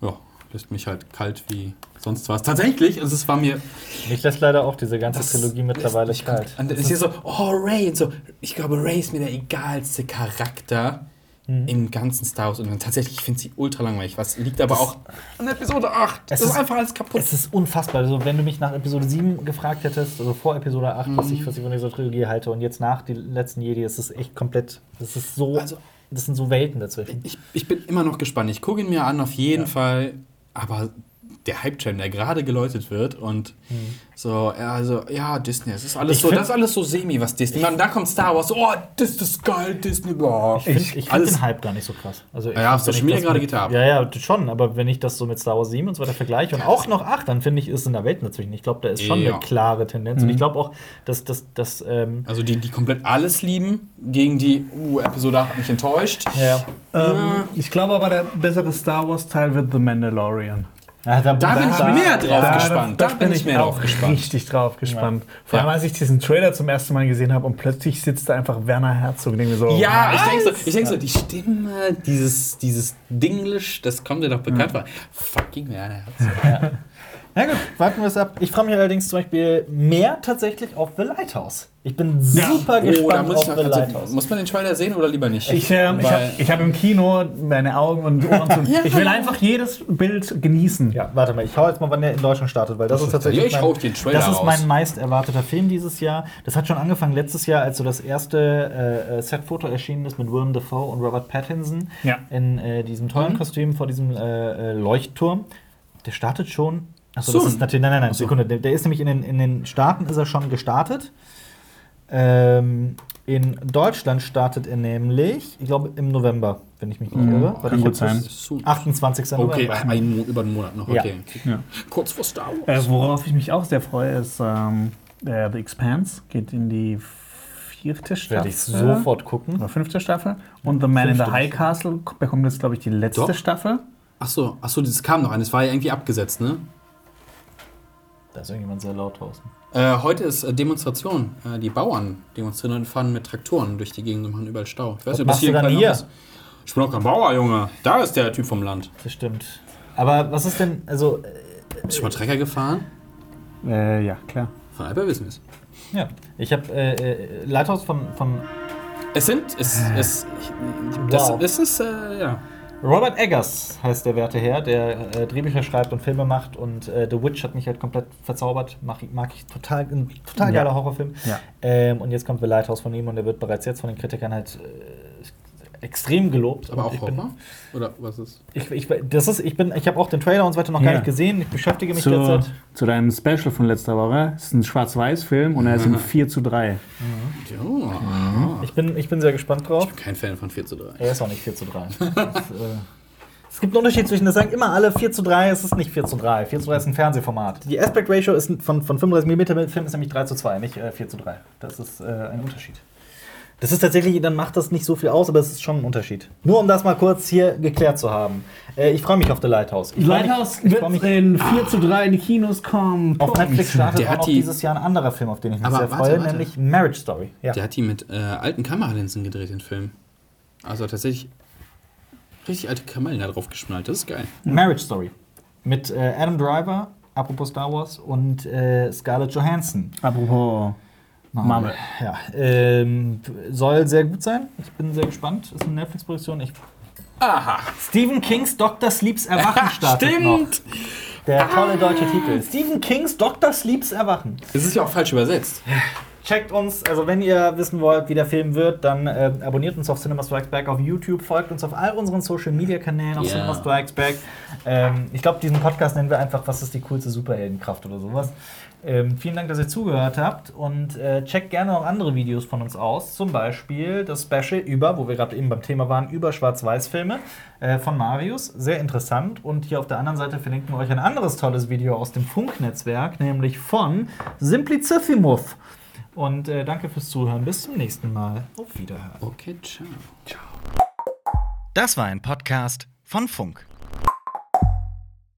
ja, lässt mich halt kalt wie sonst was. Tatsächlich, also es war mir mich lässt leider auch diese ganze Trilogie mittlerweile kalt. Und es ist hier so, oh, Ray. Und so, ich glaube, Ray ist mir der egalste Charakter Mhm. im ganzen Star Wars. Und tatsächlich, ich finde sie ultra langweilig. Was liegt aber auch an Episode 8. Es das ist ist- einfach alles kaputt. Es ist unfassbar. Also, wenn du mich nach Episode 7 gefragt hättest, also vor Episode 8, was, Mhm. ich, was ich von dieser Trilogie halte, und jetzt nach die letzten Jedi, ist es echt komplett. Das ist so. Also- das sind so Welten dazwischen. ich, ich bin immer noch gespannt. Ich gucke ihn mir an, auf jeden Fall. Aber der Hype-Train, der gerade geläutet wird und so, ja, also, ja, Disney, es ist alles Mhm. Ich so, das ist alles so semi, was Disney. Und dann kommt Star Wars, so, oh, das ist geil, Disney, boah. Ich finde find den Hype gar nicht so krass. Also ich Ja, Social wenn ich Media gerade geht ab. Ja, ja, schon. Aber wenn ich das so mit Star Wars 7 und so weiter vergleiche und auch noch 8, dann finde ich, ist in der Welt dazwischen. Ich glaube, da ist schon Ja. eine klare Tendenz. Und ich glaube auch, dass das. dass, ähm, Also die, die komplett alles lieben, gegen die, uh, Episode 8 hat mich enttäuscht. ja. Ähm, ich glaube aber, der bessere Star Wars-Teil wird The Mandalorian. Ja, Da bin ich mehr drauf ja, gespannt. Da, bin ich mehr auch drauf gespannt. richtig drauf gespannt. Vor Ja. allem, als ich diesen Trailer zum ersten Mal gesehen habe und plötzlich sitzt da einfach Werner Herzog und denke mir so, Ja, ich was? denke so, ich denk so, die Stimme, dieses, dieses Dinglish, das kommt dir doch bekannt vor. Fucking Werner Herzog. Na gut, warten wir es ab. Ich freue mich allerdings zum Beispiel mehr tatsächlich auf The Lighthouse. Ich bin Ja. super Oh, da gespannt muss auf The also, Lighthouse. muss man den Trailer sehen oder lieber nicht? Ich, ähm, ich habe hab im Kino meine Augen und Ohren zu. Ja. Ich will einfach jedes Bild genießen. Ja, warte mal, ich hau jetzt mal, wann der in Deutschland startet, weil das ist tatsächlich. Ja, ich mein, hau den Trailer das ist mein meist erwarteter Film dieses Jahr. Das hat schon angefangen letztes Jahr, als so das erste äh, äh, Set-Foto erschienen ist mit Willem Dafoe und Robert Pattinson Ja. in äh, diesem tollen Mhm. Kostüm vor diesem äh, äh, Leuchtturm. Der startet schon. Achso, So. das ist natürlich. Nein, nein, nein, Ach so. Sekunde. Der, der ist nämlich in den, in den Staaten ist er schon gestartet. Ähm, in Deutschland startet er nämlich, ich glaube, im November, wenn ich mich nicht Mhm, irre. kann Warte, ich gut sein. das- So. 28. Okay, November. ein Mo über einen Monat noch, Ja. okay. Ja. Kurz vor Star Wars. Äh, worauf ich mich auch sehr freue, ist ähm, der The Expanse geht in die vierte Staffel. Werde ich sofort gucken. Oder fünfte Staffel. Und The Man in the Fünfte. High Castle bekommt jetzt, glaube ich, die letzte Doch. Staffel. Achso, achso, das kam noch ein. Das war ja irgendwie abgesetzt, ne? Da ist irgendjemand sehr laut draußen. Äh, heute ist äh, Demonstration. Äh, die Bauern demonstrieren und fahren mit Traktoren durch die Gegend und machen überall Stau. Ich weiß Was nicht, machst du dann hier? ist. Ich bin auch kein Bauer, Junge. Da ist der Typ vom Land. Das stimmt. Aber was ist denn, also, äh, Bist du schon mal Trecker gefahren? Äh, ja, klar. Von Alper wissen wir es. ja, ich habe äh, äh, Lighthouse von, von Es sind, es, es, das, Wow. es ist, äh, ja. Robert Eggers heißt der werte Herr, der äh, Drehbücher schreibt und Filme macht und äh, The Witch hat mich halt komplett verzaubert. Mag, ich- mag ich total, ein total Ja. geiler Horrorfilm. Ja. Ähm, und jetzt kommt The Lighthouse von ihm und der wird bereits jetzt von den Kritikern halt äh, extrem gelobt. Aber Und auch ich bin, Horror? Oder was ist? ich, ich, das ist, ich bin, ich habe auch den Trailer und so weiter noch gar Ja. nicht gesehen. Ich beschäftige mich Zu, derzeit. zu deinem Special von letzter Woche. Es ist ein Schwarz-Weiß-Film und er ist in 4 zu 3. Ja. Ich bin, ich bin sehr gespannt drauf. Ich bin kein Fan von 4 zu 3. Er ist auch nicht 4 zu 3. Das, äh, es gibt einen Unterschied zwischen, das sagen immer alle 4 zu 3, es ist nicht 4 zu 3. 4 zu 3 ist ein Fernsehformat. Die Aspect Ratio ist von, von 35 mm Film ist nämlich 3 zu 2, nicht äh, 4 zu 3. Das ist äh, ein Unterschied. Das ist tatsächlich, dann macht das nicht so viel aus, aber es ist schon ein Unterschied. Nur um das mal kurz hier geklärt zu haben. Äh, ich freue mich auf The Lighthouse. Ich Lighthouse mich, wird mich, in 4 zu 3 in die Kinos kommen. auf Netflix startet Der auch die- dieses Jahr ein anderer Film, auf den ich mich Aber sehr warte, freue, warte. nämlich Marriage Story. Ja. Der hat die mit äh, alten Kameralinsen gedreht, den Film. Also tatsächlich richtig alte Kamellen da drauf geschnallt. Das ist geil. Marriage Story. Mit äh, Adam Driver, apropos Star Wars, und äh, Scarlett Johansson. Apropos Marvel. Ja, ähm, soll sehr gut sein. Ich bin sehr gespannt. Ist eine Netflix-Produktion. Ich- Aha. Stephen Kings Dr. Sleeps Erwachen startet noch. Stimmt! Der tolle deutsche Titel. Stephen Kings Dr. Sleeps Erwachen. Das ist ja auch falsch übersetzt. checkt uns, also wenn ihr wissen wollt, wie der Film wird, dann äh, abonniert uns auf Cinema Strikes Back auf YouTube, folgt uns auf all unseren Social Media Kanälen auf Ja. Cinema Strikes Back. Ähm, ich glaube, diesen Podcast nennen wir einfach, was ist die coolste Superheldenkraft oder sowas. Ähm, vielen Dank, dass ihr zugehört habt und äh, checkt gerne auch andere Videos von uns aus. Zum Beispiel das Special über, wo wir gerade eben beim Thema waren, über Schwarz-Weiß-Filme äh, von Marius. Sehr interessant. Und hier auf der anderen Seite verlinken wir euch ein anderes tolles Video aus dem Funknetzwerk, nämlich von Simplicissimus. Und äh, danke fürs Zuhören. Bis zum nächsten Mal. Auf Wiederhören. Okay, ciao. Das war ein Podcast von Funk.